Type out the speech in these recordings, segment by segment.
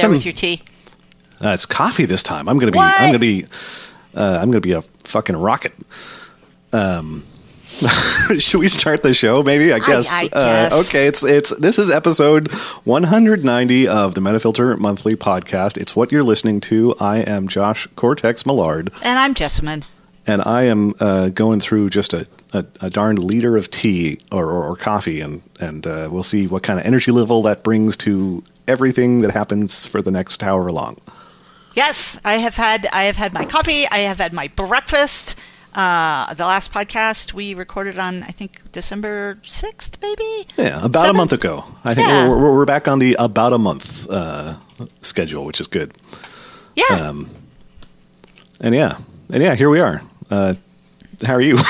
there some- with your tea. Uh, it's coffee this time. I'm gonna be. What? I'm gonna be. Uh, I'm gonna be a fucking rocket. Um, should we start the show? Maybe I guess. I Uh, guess. okay, it's it's this is episode 190 of the Metafilter Monthly Podcast. It's what you're listening to. I am Josh Cortex Millard, And I'm Jessamyn. and I am uh, going through just a, a, a darned liter of tea or, or, or coffee, and and uh, we'll see what kind of energy level that brings to everything that happens for the next however long. Yes, I have had I have had my coffee. I have had my breakfast. Uh, the last podcast we recorded on I think December sixth, maybe. Yeah, about a month ago. I think Yeah. we're, we're, we're back on the about a month uh, schedule, which is good. Yeah, Um, and yeah, and yeah, here we are. Uh, how are you?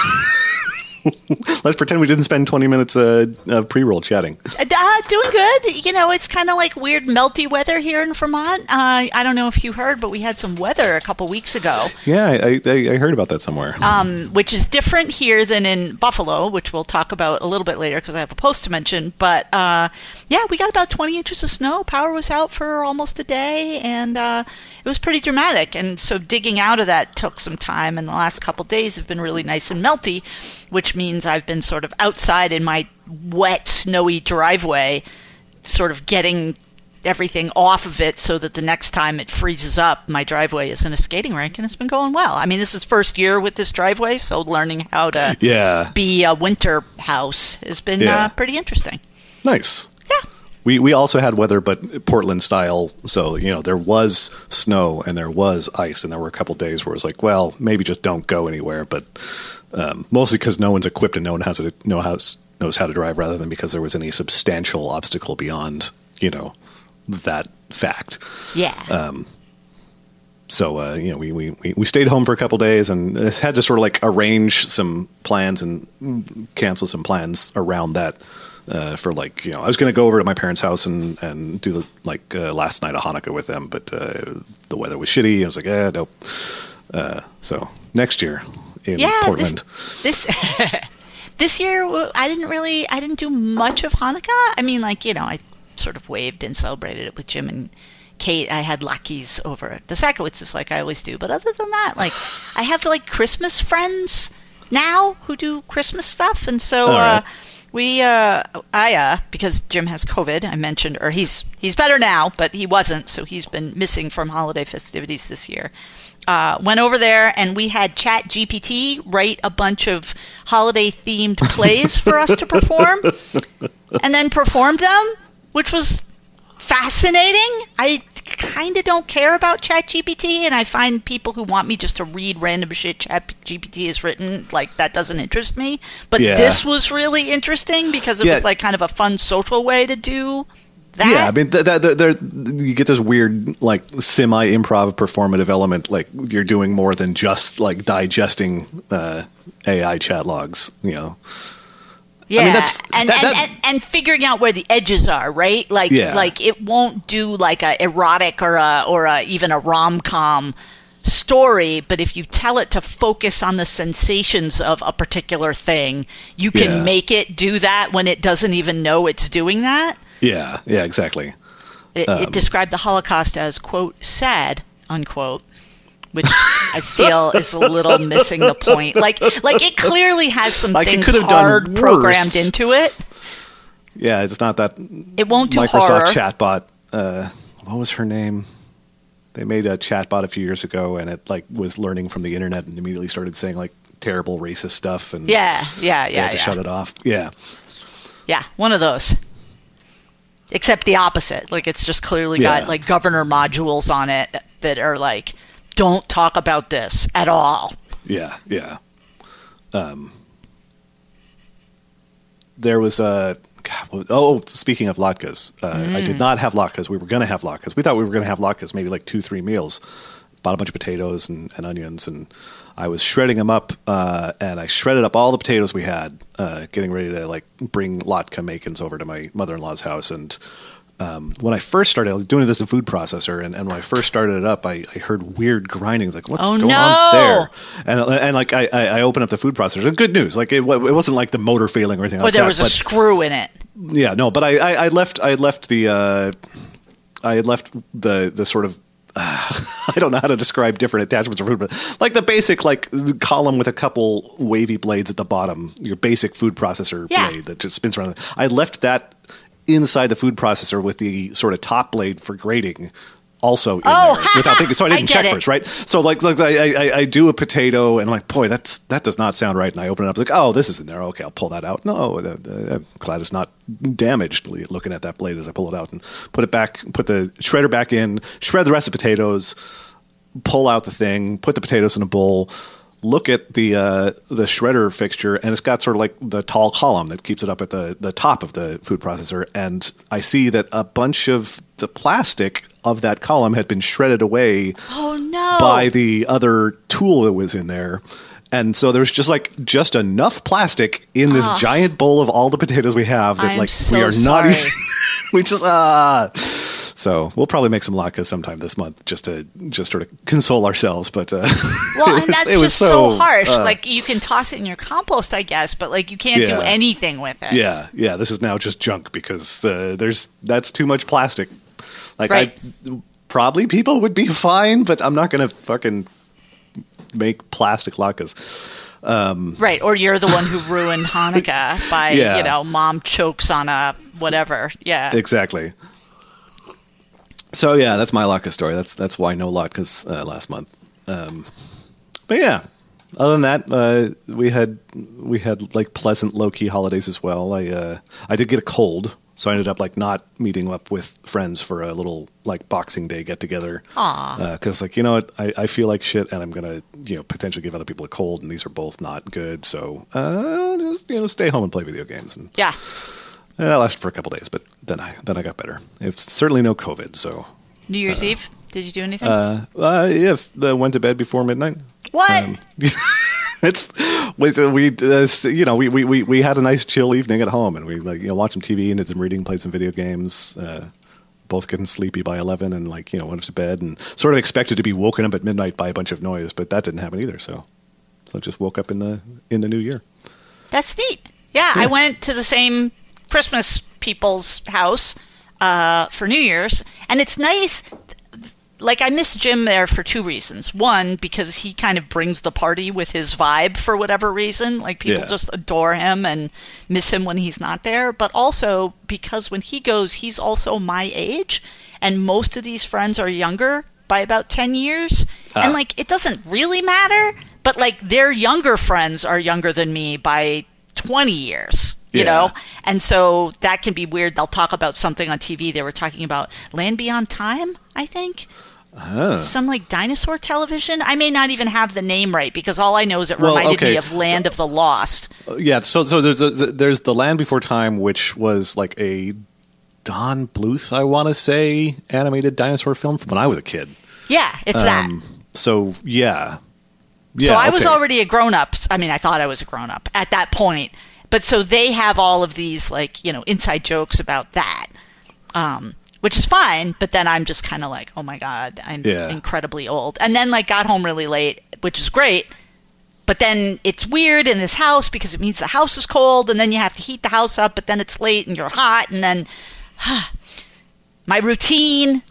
Let's pretend we didn't spend 20 minutes uh, of pre roll chatting. uh, doing good. You know, it's kind of like weird melty weather here in Vermont. Uh, I don't know if you heard, but we had some weather a couple weeks ago. Yeah, I, I, I heard about that somewhere. um, which is different here than in Buffalo, which we'll talk about a little bit later because I have a post to mention. But uh, yeah, we got about 20 inches of snow. Power was out for almost a day, and uh, it was pretty dramatic. And so digging out of that took some time. And the last couple days have been really nice and melty, which means I've been sort of outside in my wet, snowy driveway, sort of getting everything off of it so that the next time it freezes up, my driveway is in a skating rink, and it's been going well. I mean, this is first year with this driveway, so learning how to yeah, be a winter house has been Yeah. uh, pretty interesting. nice. Yeah. We, we also had weather, but Portland style. So, you know, there was snow and there was ice, and there were a couple days where it was like, well, maybe just don't go anywhere. But um, mostly because no one's equipped and no one has to know how, knows how to drive rather than because there was any substantial obstacle beyond, you know, that fact. Yeah. Um, so uh, you know, we, we we we stayed home for a couple days and had to sort of like arrange some plans and cancel some plans around that. Uh, for like you know, I was going to go over to my parents' house and and do the like uh, last night of Hanukkah with them, but uh, the weather was shitty. I was like, eh, nope. Uh, so next year in yeah, Portland, This this, this year I didn't really I didn't do much of Hanukkah. I mean, like you know, I sort of waved and celebrated it with Jim and Kate. I had Lucky's over at the Sakowitzes like I always do. But other than that, like I have like Christmas friends now who do Christmas stuff, and so. Right. Uh, we, uh, I, uh, because Jim has COVID, I mentioned, or he's he's better now, but he wasn't, so he's been missing from holiday festivities this year. Uh, went over there and we had Chat GPT write a bunch of holiday themed plays for us to perform, and then performed them, which was fascinating. I kind of don't care about ChatGPT, and I find people who want me just to read random shit ChatGPT has written, like that doesn't interest me. But Yeah. this was really interesting because it Yeah. was like kind of a fun social way to do that. Yeah, I mean, th- th- th- you get this weird, like semi improv performative element. Like you're doing more than just like digesting uh, AI chat logs. You know, Yeah, that's- and, that- and, that- and and figuring out where the edges are, right? Like Yeah. like it won't do like a erotic or a or a, even a rom com story, but if you tell it to focus on the sensations of a particular thing, you can Yeah. make it do that when it doesn't even know it's doing that. Yeah, yeah, exactly. It, Um, it described the Holocaust as quote sad unquote. Which I feel is a little missing the point. Like, like it clearly has some Like, things could have done hard programmed into it. Yeah, it's not that It won't do Microsoft horror. chatbot. Uh, what was her name? They made a chatbot a few years ago, and it like was learning from the internet and immediately started saying like terrible racist stuff, and Yeah, yeah, they yeah, had to yeah. shut it off. Yeah, Yeah, one of those. Except the opposite. Like it's just clearly Yeah. got like governor modules on it that are like, don't talk about this at all. Yeah, yeah. Um, there was a. God, oh, speaking of latkes, uh, I Mm. did not have latkes. We were going to have latkes. We thought we were going to have latkes, maybe like two, three meals. Bought a bunch of potatoes and, and onions, and I was shredding them up. Uh, and I shredded up all the potatoes we had, uh, getting ready to like bring latke makins over to my mother in law's house. And um, when I first started, I was doing this in food processor, and, and when I first started it up, I, I heard weird grindings. Like, what's Oh, going no! on there? And and like I, I opened up the food processor. And good news. Like it, it wasn't like the motor failing or anything Or like there that. was a but- screw in it. yeah, no, but I, I, I left I left the uh, I had left the the sort of I don't know how to describe different attachments for food, but like the basic like column with a couple wavy blades at the bottom, your basic food processor Yeah. blade that just spins around. I left that inside the food processor with the sort of top blade for grating. Also, in Oh, there without thinking, so I I didn't get check it. first, right? So, like, like I, I, I do a potato, and I'm like, boy, that's that does not sound right. And I open it up, it's like, oh, this is in there. Okay, I'll pull that out. No, uh, uh, I'm glad it's not damaged. Looking at that blade as I pull it out and put it back, put the shredder back in, shred the rest of the potatoes, pull out the thing, put the potatoes in a bowl, look at the uh, the shredder fixture, and it's got sort of like the tall column that keeps it up at the the top of the food processor, and I see that a bunch of the plastic of that column had been shredded away Oh no! by the other tool that was in there. And so there was just like just enough plastic in this giant bowl of all the potatoes we have that I'm like so we are sorry. not even we just ah so we'll probably make some latkes sometime this month just to just sort of console ourselves but uh Well, and was- that's just so, so, harsh. uh, like you can toss it in your compost, I guess, but like you can't do anything with it. yeah yeah this is now just junk because uh, there's that's too much plastic like Right. I probably people would be fine but I'm not gonna fucking make plastic latkes Right, or you're the one who ruined Hanukkah by Yeah. you know mom chokes on a whatever. Yeah. exactly. So yeah, that's my latke story. That's that's why no latkes uh, last month. Um, but yeah, other than that, uh, we had we had like pleasant low key holidays as well. I uh, I did get a cold, so I ended up like not meeting up with friends for a little like Boxing Day get together. Because like you know what, I, I feel like shit, and I'm gonna you know potentially give other people a cold, and these are both not good. So uh, just you know stay home and play video games and yeah. Uh, that lasted for a couple days, but then I then I got better. It's certainly no COVID, so New Year's Eve. Did you do anything? uh, uh, if uh, went to bed before midnight. what? Um, it's we we uh, you know we, we we we had a nice chill evening at home, and we like you know watched some TV and did some reading, played some video games. Uh, both getting sleepy by eleven, and like you know went to bed, and sort of expected to be woken up at midnight by a bunch of noise, but that didn't happen either. So, so just woke up in the in the new year. That's neat. Yeah, I went to the same Christmas people's house uh, for New Year's, and it's nice. Like I miss Jim there for two reasons. One, because he kind of brings the party with his vibe for whatever reason. Like people Yeah. just adore him and miss him when he's not there. But also because when he goes, he's also my age, and most of these friends are younger by about ten years. And like it doesn't really matter, but like their younger friends are younger than me by twenty years. You Yeah. know, and so that can be weird. They'll talk about something on TV. They were talking about Land Beyond Time, I think. Some like dinosaur television. I may not even have the name right because all I know is it Well, reminded me of Land of the Lost. Yeah, so so there's a, there's the Land Before Time, which was like a Don Bluth, I want to say, animated dinosaur film from when I was a kid. Yeah, it's that. Um, so yeah, yeah. so I was already a grown up. I mean, I thought I was a grown up at that point. But so they have all of these like you know inside jokes about that, um, which is fine. But then I'm just kind of like, oh my god, I'm Yeah. incredibly old. And then like got home really late, which is great. But then it's weird in this house because it means the house is cold, and then you have to heat the house up. But then it's late and you're hot, and then my routine.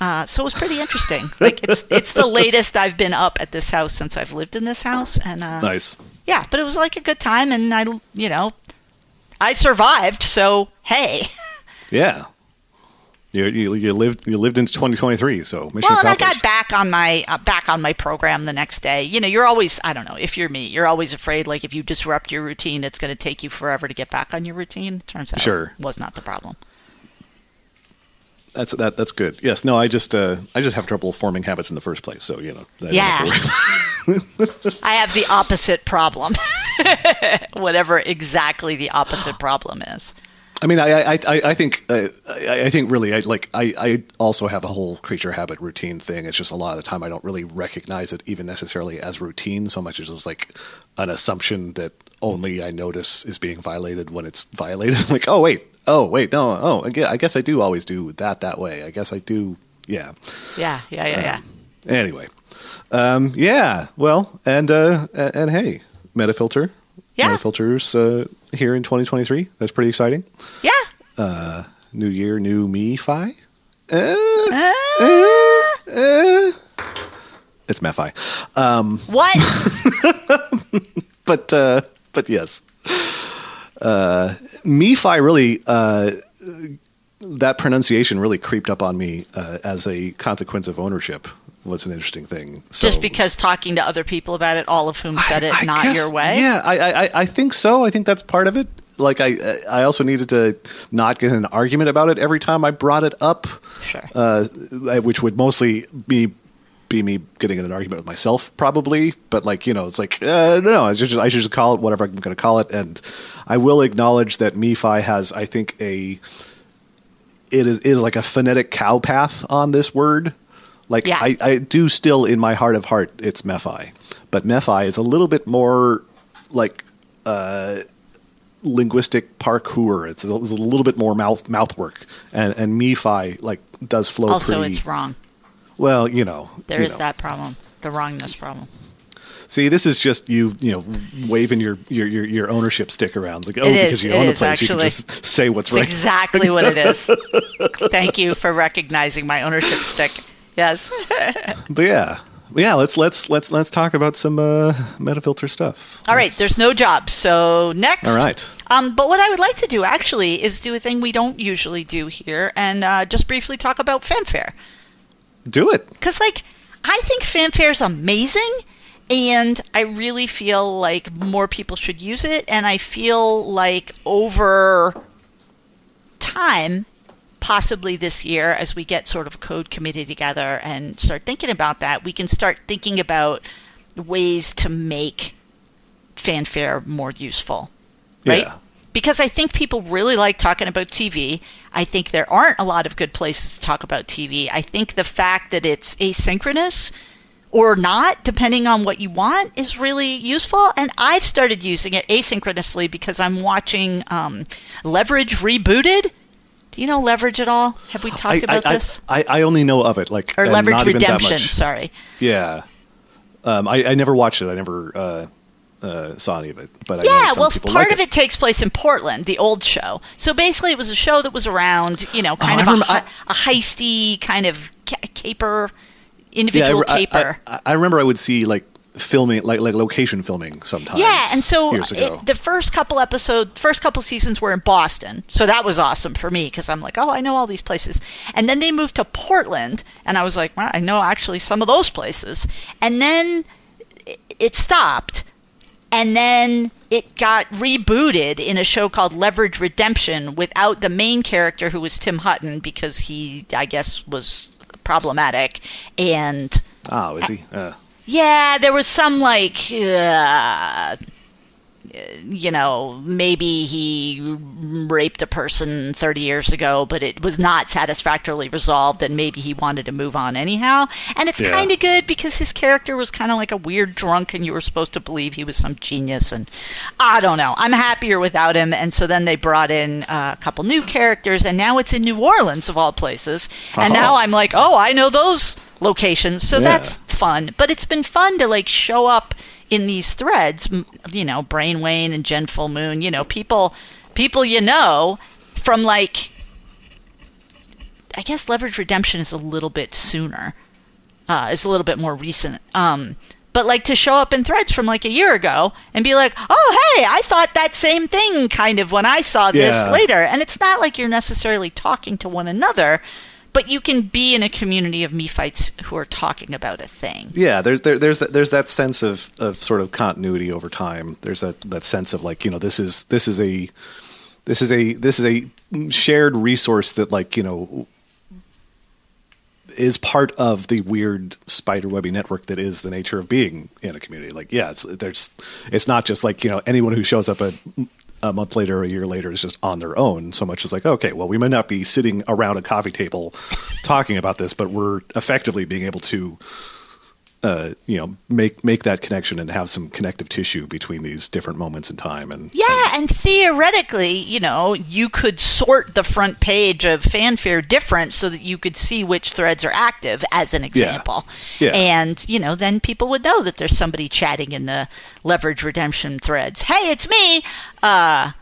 Uh, so it was pretty interesting. Like it's it's the latest I've been up at this house since I've lived in this house, and uh, nice. Yeah, but it was like a good time, and I, you know, I survived. So hey, Yeah, you, you you lived you lived into 2023, so mission well, and I got back on my uh, back on my program the next day. You know, you're always I don't know if you're me, you're always afraid like if you disrupt your routine, it's going to take you forever to get back on your routine. Turns out, Sure. was not the problem. That's that that's good. Yes, no, I just uh, I just have trouble forming habits in the first place, so you know. I Yeah. have. I have the opposite problem, whatever exactly the opposite problem is. I mean, I I, I, think I, I think really I like I, I also have a whole creature habit routine thing. It's just a lot of the time I don't really recognize it even necessarily as routine so much as just like an assumption that only I notice is being violated when it's violated. like, oh wait, oh wait, no, oh I guess, I guess I do always do that that way. I guess I do, yeah. Yeah, yeah, yeah, yeah. Anyway, um, yeah, well, and uh, and, and hey, Metafilter, Yeah. Metafilter's uh, here in 2023. That's pretty exciting Yeah. Uh, new year, new me fi. eh, eh. It's Mephi. Um, What? but uh, but yes, uh, Mephi really uh, that pronunciation really creeped up on me uh, as a consequence of ownership was an interesting thing. So, Just because talking to other people about it, all of whom said it I not guess- your way. Yeah, I, I I- I think so. I think that's part of it. Like I I also needed to not get in an argument about it every time I brought it up. Sure. Uh, which would mostly be be me getting in an argument with myself, probably. But like you know, it's like uh, no, I should just, I should just call it whatever I'm going to call it, and I will acknowledge that MeFi has, I think, a it is it is like a phonetic cow path on this word. Like Yeah. I, I do still in my heart of heart it's Mephi, but Mephi is a little bit more like uh, linguistic parkour. It's a, it's a little bit more mouth mouth work, and and MeFi like does flow also, pretty it's wrong. Well. You know There you is know. that problem, the wrongness problem. See, this is just you, you know, waving your your your, your ownership stick around. Like, oh, It because is, you own the place, you can just say what's It's right. exactly what it is. Thank you for recognizing my ownership stick. Yes. But yeah, yeah. Let's let's let's let's talk about some uh, metafilter stuff. All right, there's no job. So next. All right. Um, but what I would like to do actually is do a thing we don't usually do here and uh, just briefly talk about fanfare. Do it. Because, like, I think fanfare is amazing, and I really feel like more people should use it. And I feel like over time, possibly this year, as we get sort of a code committee together and start thinking about that, we can start thinking about ways to make fanfare more useful. Right? Yeah. Because I think people really like talking about TV. I think there aren't a lot of good places to talk about TV. I think the fact that it's asynchronous or not, depending on what you want, is really useful. And I've started using it asynchronously because I'm watching um, Leverage Rebooted. Do you know Leverage at all? Have we talked about I, this? I, I only know of it, like or Leverage not even that Redemption, sorry. Yeah. Um, I, I never watched it. I never uh, uh, saw any of it. But I Yeah, well, part like of it takes place in Portland, the old show. So basically, it was a show that was around, you know, kind Oh, of a, heisty kind of ca- caper, Yeah, individual I, I- caper. I, I remember I would see like filming, like like location filming sometimes. yeah, and so it, the first couple episode, first couple seasons were in Boston, so that was awesome for me because I'm like, oh, I know all these places. And then they moved to Portland, and I was like, well, I know actually some of those places. And then it- it stopped, and then it got rebooted in a show called Leverage Redemption without the main character who was Tim Hutton because he, I guess, was problematic and. oh, is he? Uh, Yeah, there was some like, uh, you know, maybe he raped a person 30 years ago, but it was not satisfactorily resolved, and maybe he wanted to move on anyhow. And it's Yeah. kind of good because his character was kind of like a weird drunk, and you were supposed to believe he was some genius. And I don't know. I'm happier without him. And so then they brought in uh, a couple new characters, and now it's in New Orleans, of all places. And Oh. now I'm like, oh, I know those locations. So Yeah. that's fun. But it's been fun to like show up in these threads, you know, brainwane and jenfullmoon, you know, people people you know from like I guess Leverage Redemption is a little bit sooner. Uh, is a little bit more recent. Um but like to show up in threads from like a year ago and be like, "Oh, hey, I thought that same thing kind of when I saw this Yeah. later." And it's not like you're necessarily talking to one another, but you can be in a community of Mephites who are talking about a thing. yeah, there's there, there's that, there's that sense of, of sort of continuity over time. There's that, that sense of like you know this is this is a this is a this is a shared resource that like you know is part of the weird spiderwebby network that is the nature of being in a community. Like, yeah, it's there's it's not just like you know anyone who shows up a, a month later or a year later is just on their own. So much as like, okay, well, we might not be sitting around a coffee table talking about this, but we're effectively being able to. Uh, you know, make make that connection and have some connective tissue between these different moments in time, and Yeah, and theoretically, you know, you could sort the front page of fanfare different so that you could see which threads are active, as an example. Yeah. And, you know, then people would know that there's somebody chatting in the leverage redemption threads. Hey, it's me. Uh,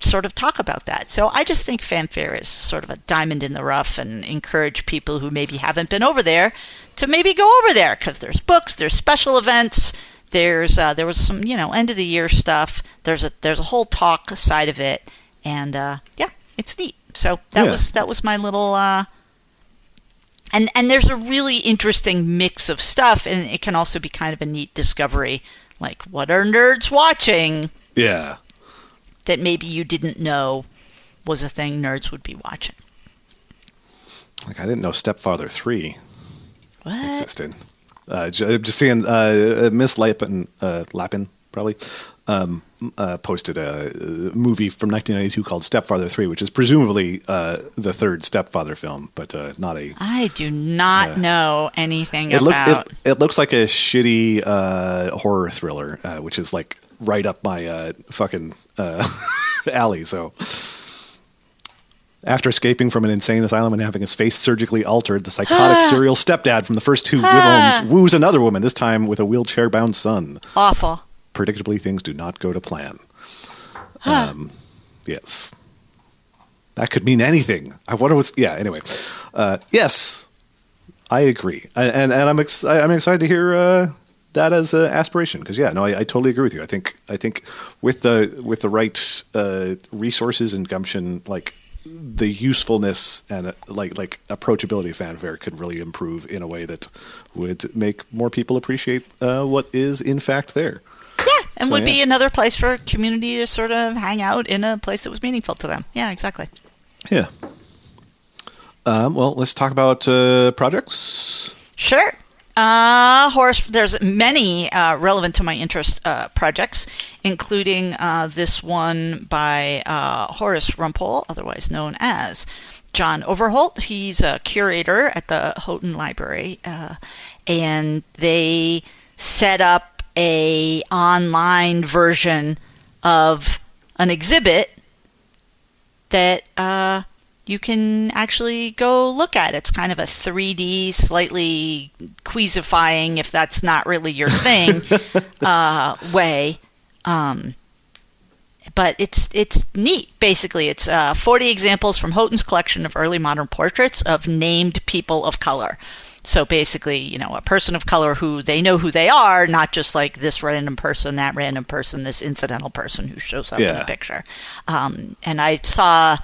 sort of talk about that. So I just think fanfare is sort of a diamond in the rough and encourage people who maybe haven't been over there to maybe go over there because there's books, there's special events, there's uh, there was some you know end of the year stuff. There's a there's a whole talk side of it, and uh, yeah, it's neat. So that Yeah. was that was my little. Uh, and and there's a really interesting mix of stuff, and it can also be kind of a neat discovery. Like, what are nerds watching? Yeah. That maybe you didn't know was a thing nerds would be watching. Like I didn't know Stepfather Three What? existed. Uh, just seeing uh, Miss Lapin, uh, Lapin probably um, uh, posted a, uh movie from 1992 called Stepfather Three, which is presumably uh, the third Stepfather film, but uh, not a. I do not know anything It, look, about. it, it looks like a shitty uh, horror thriller, uh, which is like right up my uh, fucking uh, alley. So, after escaping from an insane asylum and having his face surgically altered, the psychotic serial stepdad from the first two films woos another woman, this time with a wheelchair-bound son. Awful. Predictably, things do not go to plan. Um, yes. That could mean anything. I wonder what's. Yeah. Anyway, uh, yes, I agree, and and, and I'm ex- I'm excited to hear uh, that as an aspiration because yeah, no, I, I totally agree with you. I think I think with the with the right uh, resources and gumption, like the usefulness and uh, like like approachability of fanfare could really improve in a way that would make more people appreciate uh, what is in fact there. Yeah, and So, would be another place for community to sort of hang out in a place that was meaningful to them. Yeah, exactly. Yeah. Um, well, let's talk about uh, projects. Sure. Uh, Horace, there's many uh, relevant to my interest uh, projects, including uh, this one by uh, Horace Rumpole, otherwise known as John Overholt. He's a curator at the Houghton Library, uh, and they set up a online version of an exhibit that you can actually go look at. It's kind of a 3D, slightly queasifying, if that's not really your thing, uh, way. Um, but it's it's neat. Basically, it's uh, 40 examples from Houghton's collection of early modern portraits of named people of color. So basically, you know, a person of color who they know who they are, not just like this random person, that random person, this incidental person who shows up in Yeah. a picture. Um, and I saw,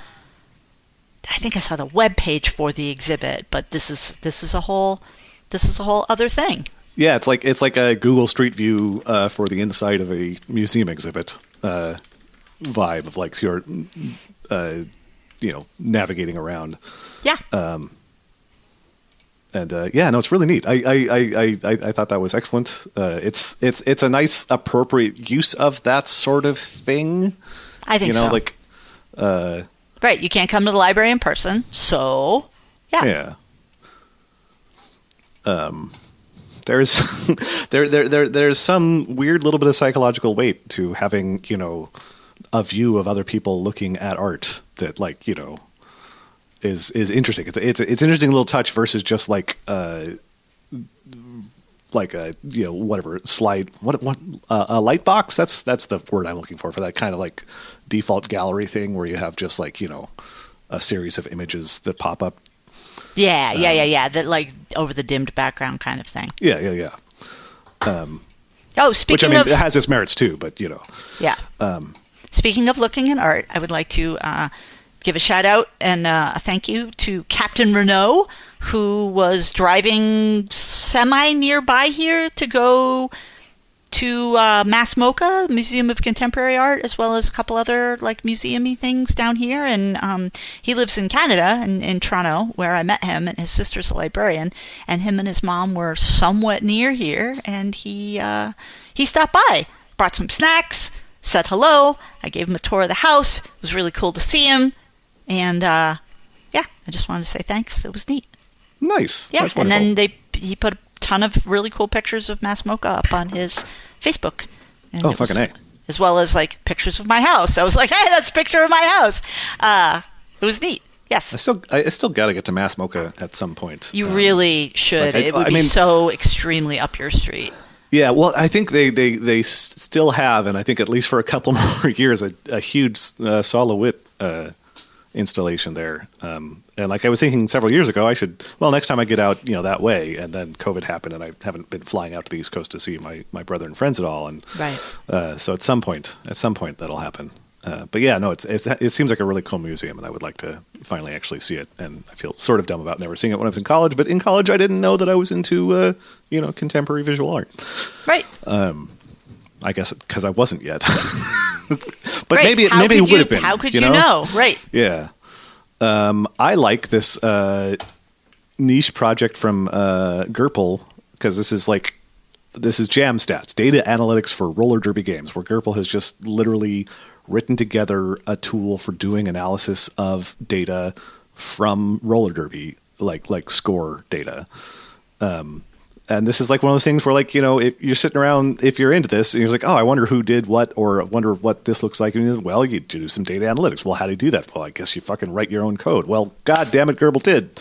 I think I saw the web page for the exhibit, but this is this is a whole this is a whole other thing. Yeah, it's like it's like a Google Street View uh, for the inside of a museum exhibit uh, vibe of like you're, uh, you know, navigating around. Yeah. and uh, yeah, no, it's really neat. I I, I, I, I thought that was excellent. Uh, it's it's it's a nice appropriate use of that sort of thing. I think you know, so. like right. You can't come to the library in person, so yeah. yeah. Um, there's there there there there's some weird little bit of psychological weight to having you know a view of other people looking at art that like you know is is interesting. It's it's it's interesting little touch versus just like uh like a you know whatever slide what what uh, a light box that's that's the word I'm looking for for that kind of like default gallery thing where you have just like you know a series of images that pop up Yeah, yeah, Um, yeah, yeah. That like over the dimmed background kind of thing. yeah yeah yeah Oh, which I speaking mean of it has its merits too but you know yeah. Um, Speaking of looking at art, I would like to uh, give a shout out and uh, a thank you to Captain Renault, who was driving semi nearby here to go to uh, MASS MoCA, Museum of Contemporary Art, as well as a couple other like museumy things down here. And um, he lives in Canada, in, in Toronto, where I met him, and his sister's a librarian. And him and his mom were somewhat near here, and he uh, he stopped by, brought some snacks, said hello. I gave him a tour of the house. It was really cool to see him, and uh, yeah, I just wanted to say thanks. It was neat. nice Yeah, and then they he put a ton of really cool pictures of MASS MoCA up on his Facebook. And Oh, it was- fucking A. As well as like pictures of my house. I was like, hey, that's a picture of my house. Uh, it was neat. Yes. I still I still got to get to MASS MoCA at some point you Um, really should. like, I- it would I be so extremely up your street. Yeah, well, I think they, they, they still have, and I think at least for a couple more years, a, a huge uh, Sol LeWitt uh, installation there. Um, and like I was thinking several years ago, I should, well, next time I get out, you know, that way, and then COVID happened, and I haven't been flying out to the East Coast to see my, my brother and friends at all. And Right. uh, so at some point, at some point, that'll happen. Uh, but yeah, no, it's, it's it seems like a really cool museum, and I would like to finally actually see it. And I feel sort of dumb about never seeing it when I was in college. But in college, I didn't know that I was into uh, you know contemporary visual art. Right. I guess because I wasn't yet. but right. maybe it How maybe it would you- have been. How could you, know? Right. Yeah. Um, I like this uh, niche project from uh, Gerpel because this is like this is Jam Stats, data analytics for roller derby games, where Gerpel has just literally written together a tool for doing analysis of data from roller derby, like like score data and this is like one of those things where like you know if you're sitting around if you're into this and you're like oh i wonder who did what or I wonder what this looks like. And well you do some data analytics. Well how do you do that? Well i guess you fucking write your own code. Well god damn it gerbil did.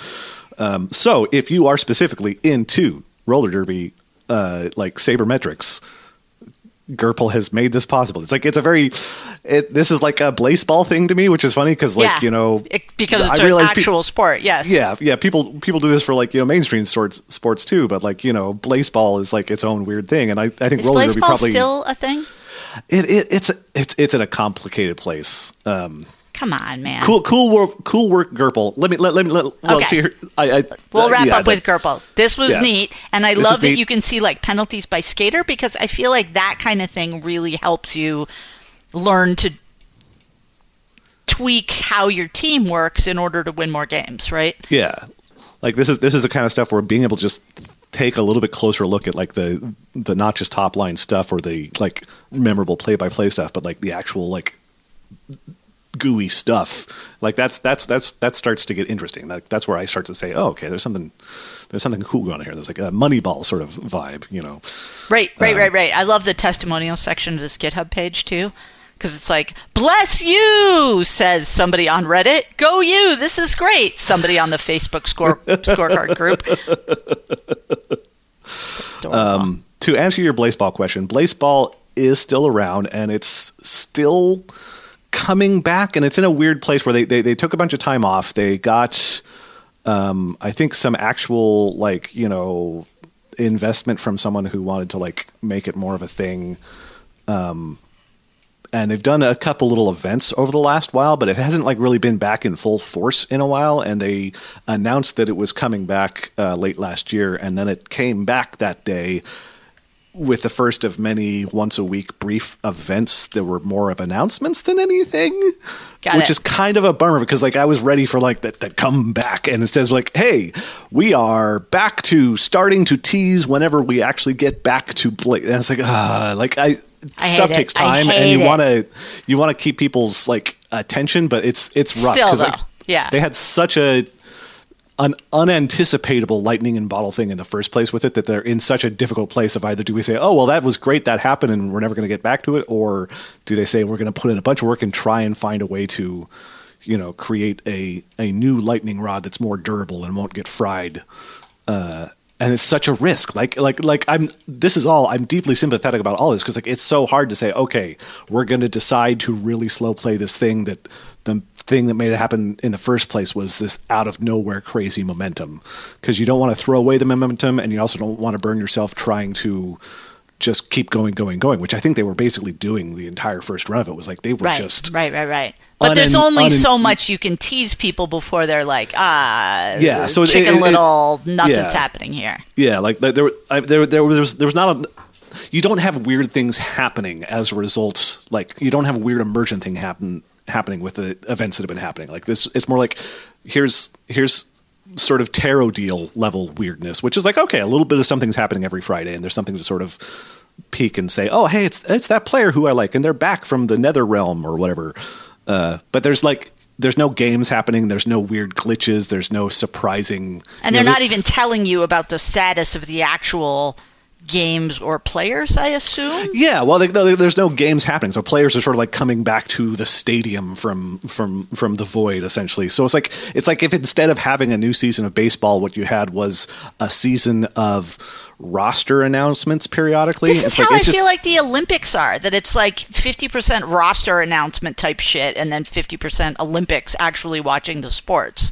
Um, so if you are specifically into roller derby uh, like sabermetrics Gerpel has made this possible. It's like it's a very, it, this is like a baseball thing to me, which is funny because like yeah. you know It- because it's I an realize pe- actual sport. Yes. yeah, yeah. People people do this for like you know mainstream sports sports too, but like you know baseball is like its own weird thing, and I, I think Is roller derby probably still a thing? it, it it's it's it's in a complicated place. Um, Come on, man. cool cool work cool work Gerpel. Let me let, let me let, well Okay. see here. I, I We'll uh, wrap yeah, up with Gerpel. This was yeah. neat, and I This love that neat. you can see like penalties by skater because I feel like that kind of thing really helps you learn to tweak how your team works in order to win more games, right? Yeah, like this is this is the kind of stuff where being able to just take a little bit closer look at like the the not just top line stuff or the like memorable play by play stuff, but like the actual like gooey stuff. Like that's that's that's that starts to get interesting. Like that's where I start to say, oh, okay, there's something there's something cool going on here. There's like a Moneyball sort of vibe, you know. Right, Um, right, right, right. I love the testimonial section of this GitHub page too. Because it's like, bless you, says somebody on Reddit. Go you, this is great. Somebody on the Facebook score scorecard group. Adorable. to answer your Blaseball question, Blaseball is still around and it's still coming back and it's in a weird place where they, they, they took a bunch of time off. They got um, I think some actual like, you know, investment from someone who wanted to like make it more of a thing. Um, and they've done a couple little events over the last while, but it hasn't like really been back in full force in a while. And they announced that it was coming back uh, late last year, and then it came back that day with the first of many once a week brief events there were more of announcements than anything. Got which it. is kind of a bummer because like I was ready for like that to come back and it says like, hey, we are back to starting to tease whenever we actually get back to play. And it's like, ah, like I, I stuff hate it. takes time and you want to you want to keep people's like attention, but it's it's rough because like. Yeah. they had such a an unanticipatable lightning in bottle thing in the first place with it that they're in such a difficult place of either do we say oh well that was great that happened and we're never going to get back to it or do they say we're going to put in a bunch of work and try and find a way to you know create a a new lightning rod that's more durable and won't get fried uh, and it's such a risk. Like, like, like I'm. This is all. I'm deeply sympathetic about all this because, like, it's so hard to say. Okay, we're going to decide to really slow play this thing that thing that made it happen in the first place was this out of nowhere crazy momentum. Because you don't want to throw away the momentum, and you also don't want to burn yourself trying to just keep going, going, going. Which I think they were basically doing the entire first run of it. Was like they were right, just right, right, right. But there's only unin- so much you can tease people before they're like, ah, Yeah, so it- chicken it- it- little, nothing's yeah. happening here. Yeah, like there, there, I, there, there was, there was not a. You don't have weird things happening as a result. Like you don't have a weird emergent thing happen happening with the events that have been happening. Like this, it's more like here's here's sort of tarot deal level weirdness, which is like okay, a little bit of something's happening every Friday, and there's something to sort of peek and say, oh hey, it's it's that player who I like, and they're back from the Nether realm or whatever. Uh, but there's like. There's no games happening. There's no weird glitches. There's no surprising. And they're know, not even telling you about the status of the actual games or players, I assume. Yeah, well, no, there's no games happening, so players are sort of like coming back to the stadium from from from the void, essentially. So it's like it's like if instead of having a new season of baseball, what you had was a season of roster announcements periodically. This it's is how like I just feel like the Olympics are. That it's like fifty percent roster announcement type shit, and then fifty percent Olympics actually watching the sports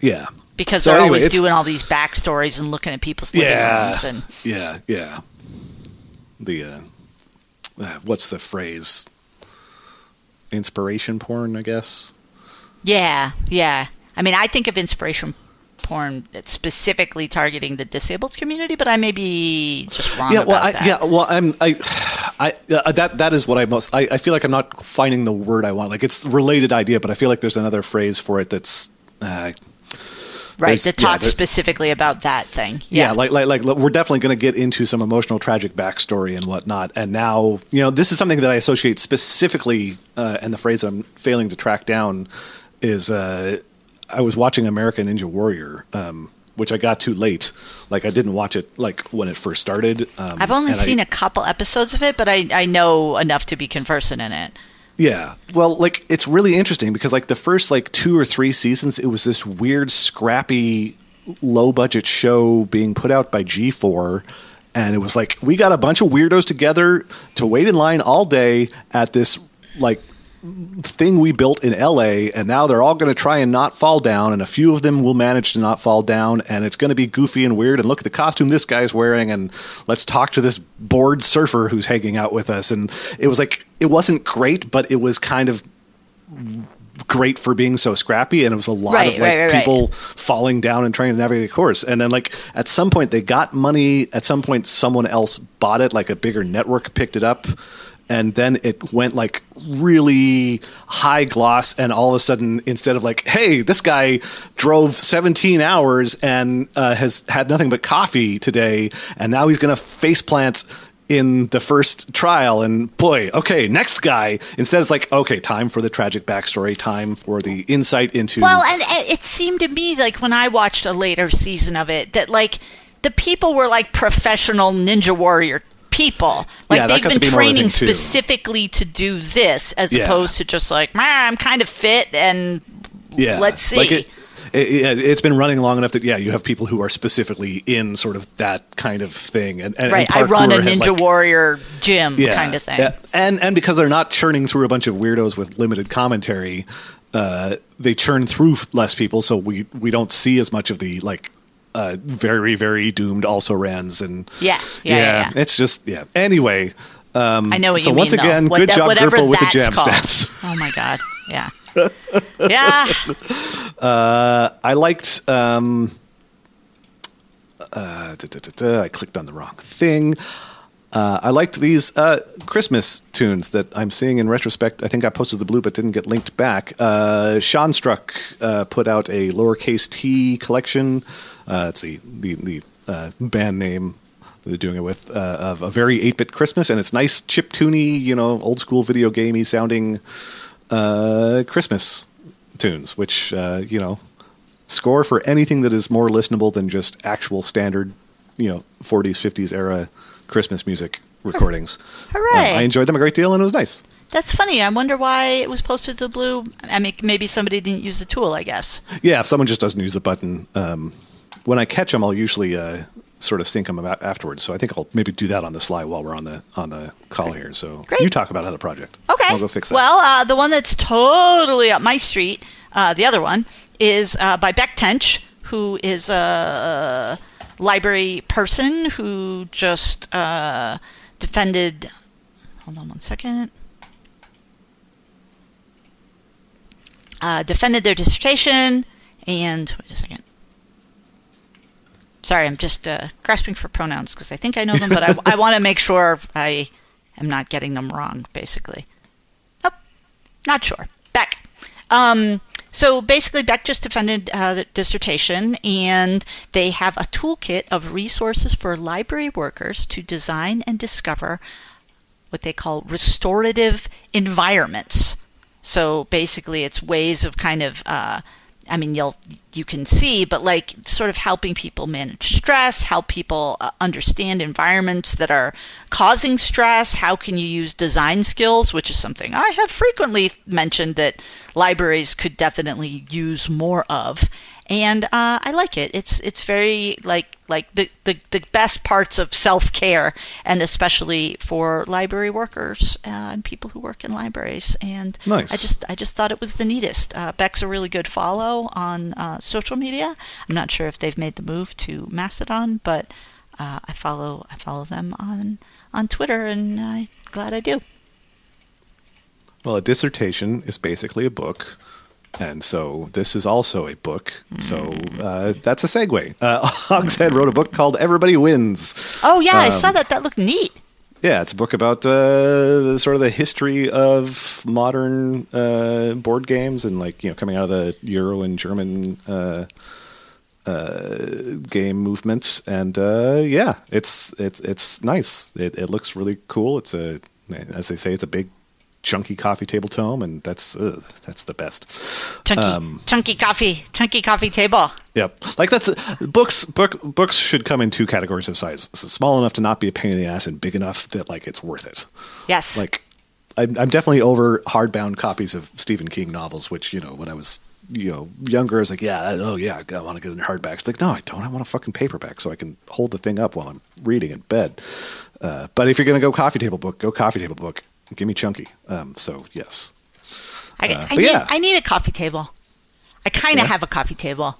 yeah. Because So they're anyway, always doing all these backstories and looking at people's living Yeah. rooms and Yeah, yeah. The uh, uh, what's the phrase? Inspiration porn, I guess. yeah, yeah. I mean, I think of inspiration porn specifically targeting the disabled community, but I may be just wrong yeah, well, about I, that. yeah, well, I'm, I, I, uh, that that is what I most. I, I feel like I'm not finding the word I want. Like it's related idea, but I feel like there's another phrase for it that's. Uh, right. to talk yeah, specifically about that thing. yeah, Yeah. like, like like we're definitely going to get into some emotional, tragic backstory and whatnot. And now, you know, this is something that I associate specifically, uh, and the phrase I'm failing to track down is uh, I was watching American Ninja Warrior, um, which I got too late. Like I didn't watch it like when it first started. Um, I've only seen a couple episodes of it, but I, I know enough to be conversant in it. Yeah. Well, like it's really interesting because like the first like two or three seasons, it was this weird, scrappy, low budget show being put out by G4. And it was like we got a bunch of weirdos together to wait in line all day at this like thing we built in LA and now they're all going to try and not fall down and a few of them will manage to not fall down and it's going to be goofy and weird and look at the costume this guy's wearing and let's talk to this bored surfer who's hanging out with us. And it was like it wasn't great but it was kind of great for being so scrappy and it was a lot Right, of like right, right, people falling down and trying to navigate a course. And then like at some point they got money at some point someone else bought it like a bigger network picked it up and then it went like really high gloss and all of a sudden instead of like hey this guy drove 17 hours and uh, has had nothing but coffee today and now he's going to face plant in the first trial and boy okay next guy. Instead it's like okay time for the tragic backstory time for the insight into Well, and it seemed to me like when I watched a later season of it that like the people were like professional ninja warrior people. Like Yeah, they've been be more of a training specifically to do this as Yeah. opposed to just like, I'm kind of fit and yeah let's see. like it, it, it's been running long enough that yeah you have people who are specifically in sort of that kind of thing and, and right, and I run a ninja like- warrior gym yeah, kind of thing. yeah. and and because they're not churning through a bunch of weirdos with limited commentary uh, they churn through less people so we we don't see as much of the like uh, very very doomed also rans and Yeah, yeah, yeah, yeah. it's just yeah anyway um, I know what so you mean. once again. What good that- job Gripple with the jam called. stats Oh my god. Yeah. yeah. Uh, I liked. Um, uh, da, da, da, da, I clicked on the wrong thing. Uh, I liked these uh, Christmas tunes that I'm seeing in retrospect. I think I posted the blue, but didn't get linked back. Uh, Sean Struck uh, put out a lowercase t collection. Uh, it's the the, the uh, band name they're doing it with uh, of a very 8-bit Christmas, and it's nice chip tuney, you know, old school video gamey sounding uh, Christmas tunes, which uh, you know score for anything that is more listenable than just actual standard, you know, 40s 50s era Christmas music recordings. Hooray. Uh, I enjoyed them a great deal, and it was nice. That's funny. I wonder why it was posted to the blue. I mean, maybe somebody didn't use the tool. I guess. Yeah, if someone just doesn't use the button, um, when I catch them, I'll usually uh, sort of sync them out afterwards. So I think I'll maybe do that on the sly while we're on the on the call here. So Great. you talk about another project. Okay. I'll go fix that. Well, uh, the one that's totally up my street, uh, the other one, is uh, by Beck Tench, who is a library person who just uh, defended. Hold on one second. Uh, defended their dissertation and wait a second. Sorry, I'm just uh, grasping for pronouns because I think I know them, but I, I want to make sure I am not getting them wrong, basically. Oh, not sure. Beck. Um, so basically, Beck just defended uh, the dissertation, and they have a toolkit of resources for library workers to design and discover what they call restorative environments. So basically, it's ways of kind of, uh, I mean, you'll you can see, but like sort of helping people manage stress, help people uh, understand environments that are causing stress. How can you use design skills, which is something I have frequently mentioned that libraries could definitely use more of. and uh, I like it. It's it's very like like the the, the best parts of self care, and especially for library workers and people who work in libraries. And Nice. I just I just thought it was the neatest. Uh, Beck's a really good follow on uh, social media. I'm not sure if they've made the move to Mastodon, but uh, I follow I follow them on on Twitter, and I'm glad I do. Well, a dissertation is basically a book. And so this is also a book. So uh, that's a segue. Uh, Hogshead wrote a book called Everybody Wins. Oh yeah, I Um, saw that. That looked neat. Yeah, it's a book about uh, the, sort of the history of modern uh, board games and like you know coming out of the Euro and German uh, uh, game movement. And uh, yeah, it's it's it's nice. It, it looks really cool. It's a as they say, it's a big chunky coffee table tome, and that's uh, that's the best. Chunky, um, chunky coffee, chunky coffee table. Yep. Like that's books. Book books should come in two categories of size: so small enough to not be a pain in the ass, and big enough that like it's worth it. Yes. Like, I'm, I'm definitely over hardbound copies of Stephen King novels, which you know when I was you know younger, I was like, yeah, oh yeah, I want to get in hardback. It's like, no, I don't. I want a fucking paperback so I can hold the thing up while I'm reading in bed. Uh, but if you're gonna go coffee table book, go coffee table book. Give me chunky. Um, so yes. I, uh, I need yeah. I need a coffee table. I kind of Yeah? have a coffee table,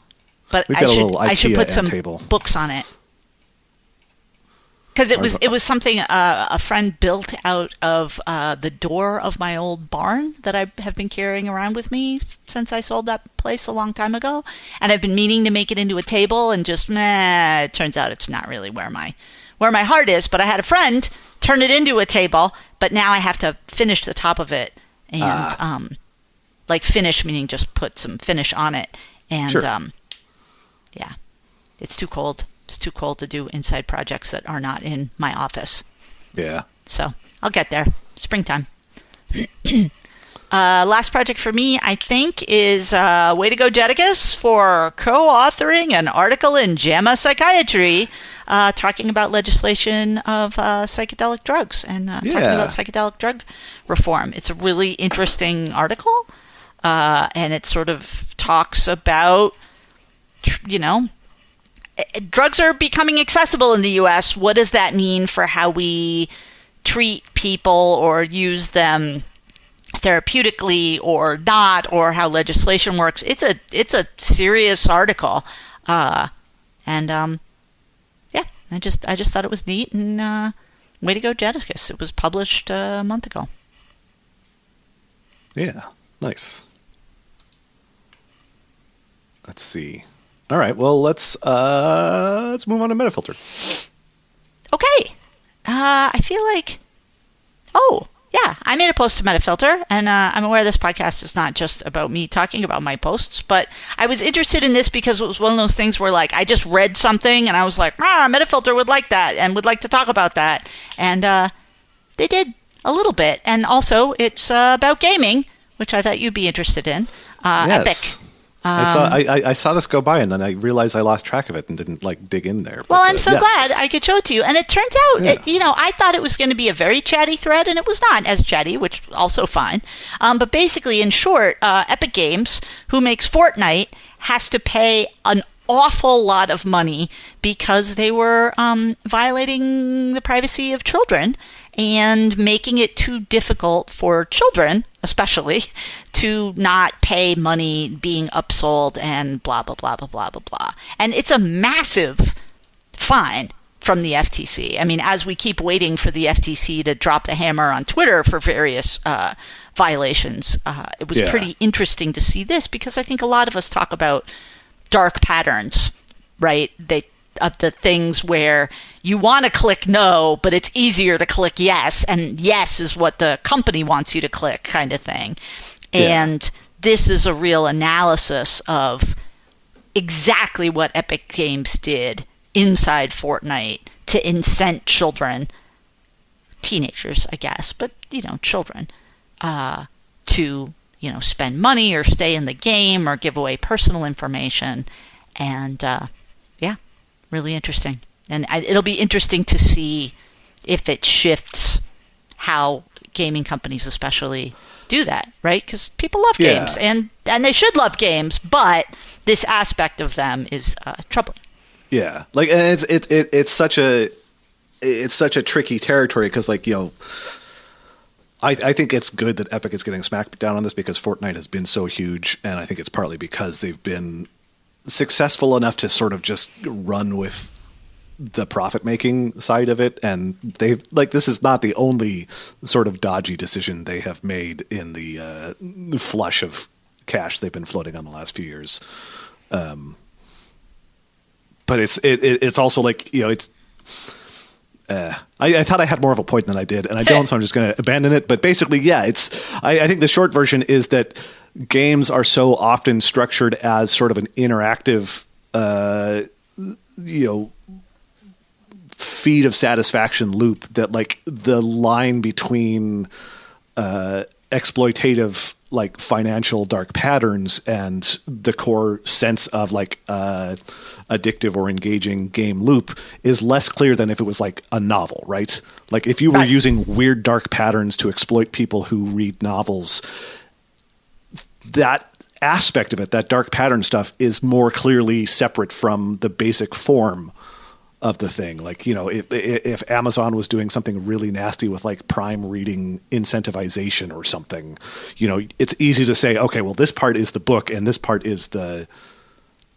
but I should I should put some table. books on it. Because it was it was something uh, a friend built out of uh, the door of my old barn that I have been carrying around with me since I sold that place a long time ago, and I've been meaning to make it into a table, and just nah. It turns out it's not really where my where my heart is. But I had a friend turn it into a table, but now I have to finish the top of it and Ah. um, like finish meaning just put some finish on it, and Sure. um, yeah, it's too cold. It's too cold to do inside projects that are not in my office. Yeah. So I'll get there. Springtime. uh, last project for me, I think, is uh, Way to Go Jetikus for co authoring an article in JAMA Psychiatry uh, talking about legislation of uh, psychedelic drugs and uh, talking about psychedelic drug reform. It's a really interesting article, uh, and it sort of talks about, you know, eh, drugs are becoming accessible in the US. What does that mean for how we treat people or use them therapeutically or not or how legislation works? It's a it's a serious article. Uh, and um, yeah, I just I just thought it was neat and uh, way to go Jetikus. It was published uh, a month ago. Yeah, nice. Let's see. All right, well let's uh let's move on to Metafilter. Okay. Uh, I feel like. Oh, yeah. I made a post to Metafilter, and uh, I'm aware this podcast is not just about me talking about my posts, but I was interested in this because it was one of those things where, like, I just read something and I was like, ah, Metafilter would like that and would like to talk about that. And uh, they did a little bit. And also, it's uh, about gaming, which I thought you'd be interested in. Uh, yes. Epic. I saw I, I, I saw this go by and then I realized I lost track of it and didn't like dig in there. Well, I'm uh, so yes. glad I could show it to you. And it turns out, Yeah. it, you know, I thought it was going to be a very chatty thread, and it was not as chatty, which also fine. Um, but basically, in short, uh, Epic Games, who makes Fortnite, has to pay an awful lot of money because they were um, violating the privacy of children and making it too difficult for children, especially, to not pay money being upsold and blah, blah, blah, blah, blah, blah, blah. And it's a massive fine from the FTC. I mean, as we keep waiting for the FTC to drop the hammer on Twitter for various uh, violations, uh, it was Yeah. pretty interesting to see this because I think a lot of us talk about dark patterns, right? They of the things where you want to click no, but it's easier to click yes, and yes is what the company wants you to click, kind of thing. Yeah. And this is a real analysis of exactly what Epic Games did inside Fortnite to incent children, teenagers, I guess, but you know, children, uh, to you know spend money or stay in the game or give away personal information, and uh, really interesting. And I, it'll be interesting to see if it shifts how gaming companies, especially, do that, right? Because people love Yeah. games, and and they should love games, but this aspect of them is uh, troubling. Yeah, like and it's it, it it's such a it's such a tricky territory because like you know. I, I think it's good that Epic is getting smacked down on this because Fortnite has been so huge, and I think it's partly because they've been successful enough to sort of just run with the profit making side of it and they've like this is not the only sort of dodgy decision they have made in the uh, flush of cash they've been floating on the last few years um, but it's it, it it's also like you know it's uh, I, I thought I had more of a point than I did, and I don't, so I'm just going to abandon it. But basically, yeah, it's. I, I think the short version is that games are so often structured as sort of an interactive, uh, you know, feed of satisfaction loop that like the line between uh, exploitative like financial dark patterns and the core sense of like uh, addictive or engaging game loop is less clear than if it was like a novel right like if you were Right. using weird dark patterns to exploit people who read novels that aspect of it, that dark pattern stuff, is more clearly separate from the basic form of the thing. Like, you know, if, if Amazon was doing something really nasty with like prime reading incentivization or something, you know, it's easy to say, okay, well, this part is the book and this part is the.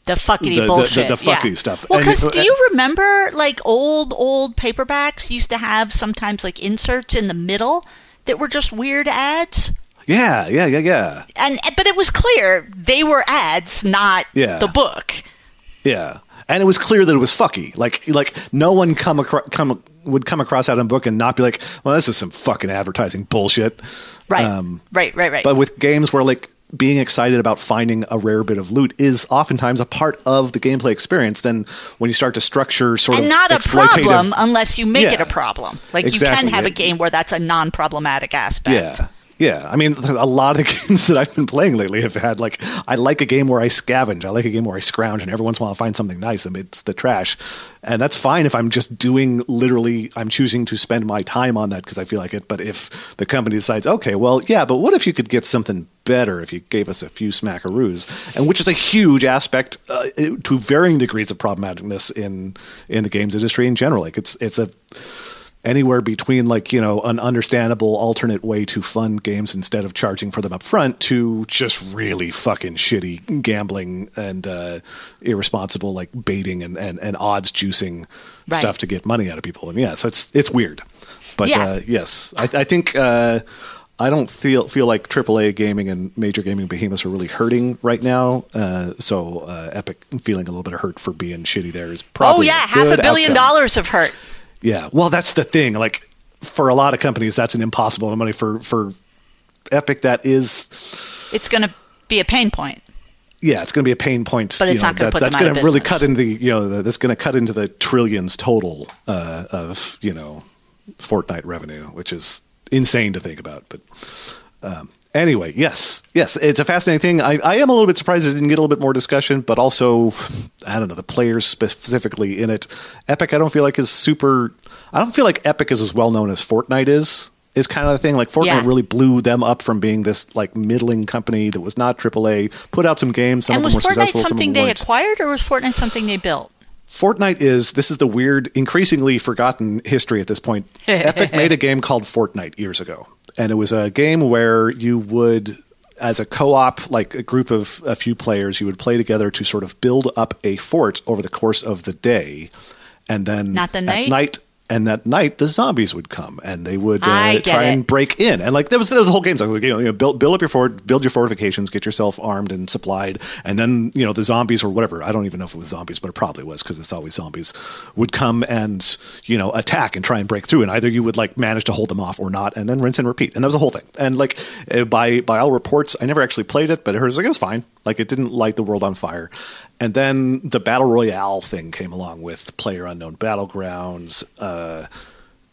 The fuckity The- the- the- the fucky yeah. stuff. Well, because do you remember like old old paperbacks used to have sometimes like inserts in the middle that were just weird ads, Yeah, yeah, yeah, yeah. and but it was clear they were ads, not Yeah. the book. Yeah, and it was clear that it was fucky. Like, like no one come across come would come across that in a book and not be like, "Well, this is some fucking advertising bullshit." Right, Um, right, right, right. But with games where like being excited about finding a rare bit of loot is oftentimes a part of the gameplay experience, then when you start to structure sort and of not a problem unless you make it a problem. Like you can have a game where that's a non-problematic aspect. Yeah. Yeah, I mean, a lot of the games that I've been playing lately have had like, I like a game where I scavenge, I like a game where I scrounge, and every once in a while I find something nice amidst the trash, and that's fine if I'm just doing literally, I'm choosing to spend my time on that because I feel like it. But if the company decides, okay, well, yeah, but what if you could get something better if you gave us a few smackaroos, and which is a huge aspect uh, to varying degrees of problematicness in in the games industry in general. Like it's it's a anywhere between like you know an understandable alternate way to fund games instead of charging for them up front to just really fucking shitty gambling and uh, irresponsible like baiting and, and, and odds juicing Right. stuff to get money out of people and yeah so it's it's weird but Yeah. uh, yes I, I think uh, I don't feel feel like AAA gaming and major gaming behemoths are really hurting right now. Uh, so uh, Epic feeling a little bit of hurt for being shitty there is probably. Oh probably yeah, half a billion outcome. dollars of hurt. Yeah. Well, that's the thing. Like for a lot of companies, that's an impossible amount of money. For for Epic, that is. It's going to be a pain point. Yeah, it's going to be a pain point. But it's know, not gonna that- put That's going to really cut into the you know the, that's going to cut into the trillions total uh, of you know Fortnite revenue, which is insane to think about. But um, anyway, yes, yes, it's a fascinating thing. I, I am a little bit surprised it didn't get a little bit more discussion, but also I don't know the players specifically in it. Epic, I don't feel like is super. I don't feel like Epic is as well known as Fortnite is. Is kind of the thing. Like Fortnite Yeah. really blew them up from being this like middling company that was not AAA. Put out some games. Some and of them were Fortnite successful. some something them they weren't. acquired, or was Fortnite something they built? Fortnite is this is the weird, increasingly forgotten history at this point. Epic made a game called Fortnite years ago, and it was a game where you would, as a co-op, like a group of a few players, you would play together to sort of build up a fort over the course of the day, and then Not the at night? And that night, the zombies would come, and they would uh, try it. and break in. And like there was there was a whole game. So like, you know, build build up your fort, build your fortifications, get yourself armed and supplied, and then you know the zombies or whatever. I don't even know if it was zombies, but it probably was because it's always zombies would come and you know attack and try and break through. And either you would like manage to hold them off or not, and then rinse and repeat. And that was the whole thing. And like uh, by by all reports, I never actually played it, but it was like it was fine. Like it didn't light the world on fire. And then the battle royale thing came along with Player Unknown Battlegrounds. Uh,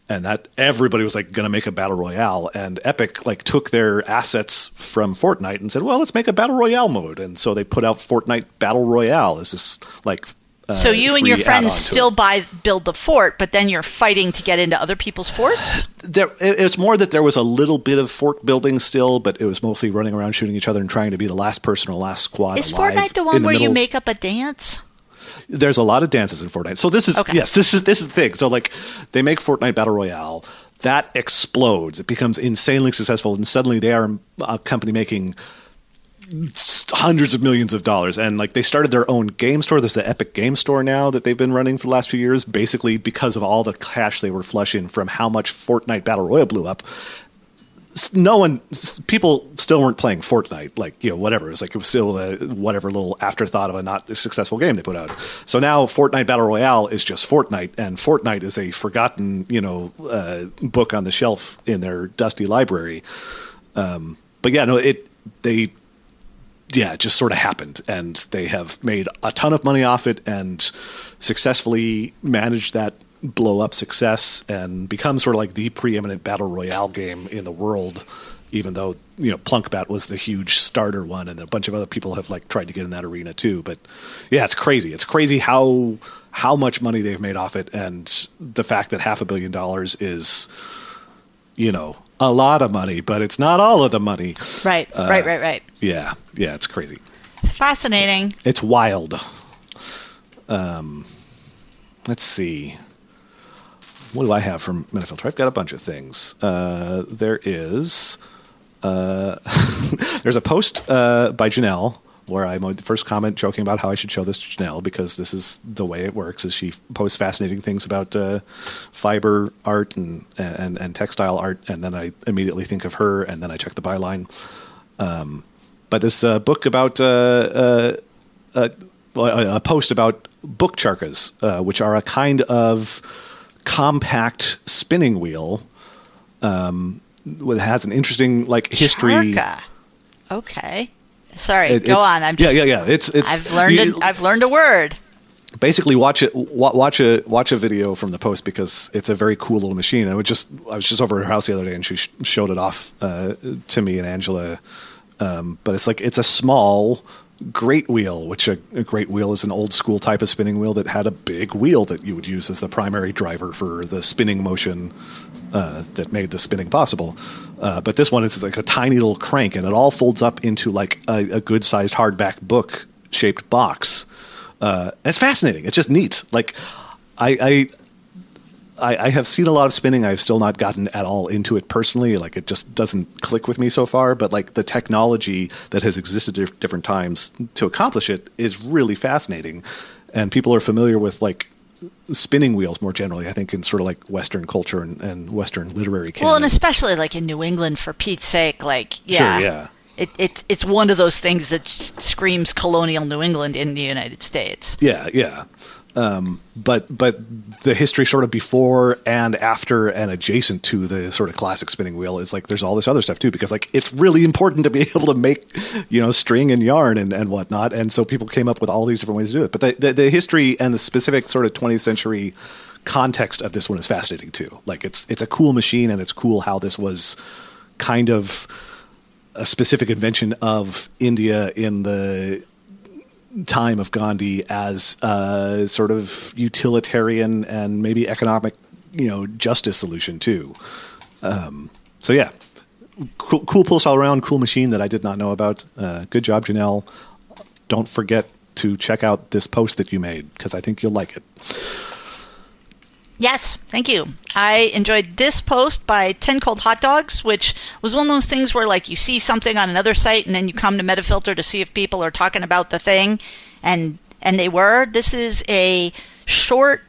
and that everybody was like going to make a battle royale and epic like took their assets from fortnite and said well let's make a battle royale mode and so they put out fortnite battle royale as this like Uh, So you and your friends still buy build the fort, but then you're fighting to get into other people's forts. There, it, it's more that there was a little bit of fort building still, but it was mostly running around shooting each other and trying to be the last person or last squad. Is Fortnite the one where you make up a dance? There's a lot of dances in Fortnite. So this is Okay. yes, this is this is the thing. So like they make Fortnite Battle Royale, that explodes. It becomes insanely successful, and suddenly they are a company making hundreds of millions of dollars. And like they started their own game store. There's the Epic Game Store now that they've been running for the last few years, basically because of all the cash they were flushing from how much Fortnite Battle Royale blew up no one people still weren't playing Fortnite like you know whatever it was like it was still a whatever little afterthought of a not successful game they put out so now Fortnite Battle Royale is just Fortnite and Fortnite is a forgotten you know uh, book on the shelf in their dusty library um, but yeah no it they yeah, it just sort of happened, and they have made a ton of money off it and successfully managed that blow up success and become sort of like the preeminent battle royale game in the world. Even though you know Plunkbat was the huge starter one, and a bunch of other people have like tried to get in that arena too. But yeah, it's crazy. It's crazy how how much money they've made off it, and the fact that half a billion dollars is you know a lot of money, but it's not all of the money. Right, right, right, right. Yeah, yeah, it's crazy. Fascinating. It's wild. Um, let's see. What do I have from Metafilter? I've got a bunch of things. Uh, there is uh, there's a post uh, by Janelle where I made the first comment joking about how I should show this to Janelle because this is the way it works. Is she posts fascinating things about uh, fiber art and, and and textile art, and then I immediately think of her, and then I check the byline. Um, but this uh, book about uh, uh, uh, a post about book charkas, uh, which are a kind of compact spinning wheel. Um, has an interesting like history. Charka. Okay. Sorry, It- go on. I'm just. yeah, yeah, yeah. It's it's. I've learned. you- a, I've learned a word. basically watch it watch a watch a video from the post because it's a very cool little machine i would just i was just over at her house the other day and she sh- showed it off uh, to me and angela um, but it's like it's a small great wheel which a, a great wheel is an old school type of spinning wheel that had a big wheel that you would use as the primary driver for the spinning motion uh, that made the spinning possible. Uh, but this one is like a tiny little crank, and it all folds up into like a, a good sized hardback book shaped box. Uh, it's fascinating. It's just neat. Like I, I I, I have seen a lot of spinning. I've still not gotten at all into it personally. Like it just doesn't click with me so far. But like the technology that has existed at different times to accomplish it is really fascinating. And people are familiar with like spinning wheels more generally. I think in sort of like Western culture and, and Western literary canon. Well, and especially like in New England, for Pete's sake, like yeah, Sure, yeah. It, it it's one of those things that screams colonial New England in the United States. Yeah, yeah. Um, but but the history sort of before and after and adjacent to the sort of classic spinning wheel is like there's all this other stuff too because like it's really important to be able to make you know string and yarn and, and whatnot. And so people came up with all these different ways to do it. But the, the, the history and the specific sort of 20th century context of this one is fascinating too. Like it's it's a cool machine and it's cool how this was kind of a specific invention of India in the time of Gandhi as a sort of utilitarian and maybe economic, you know, justice solution too. Um, so yeah, cool, cool pulse all around, cool machine that I did not know about. Uh, good job, Janelle. Don't forget to check out this post that you made because I think you'll like it. Yes, thank you. I enjoyed this post by 10 Cold Hot Dogs, which was one of those things where, like, you see something on another site and then you come to Metafilter to see if people are talking about the thing, and and they were. This is a short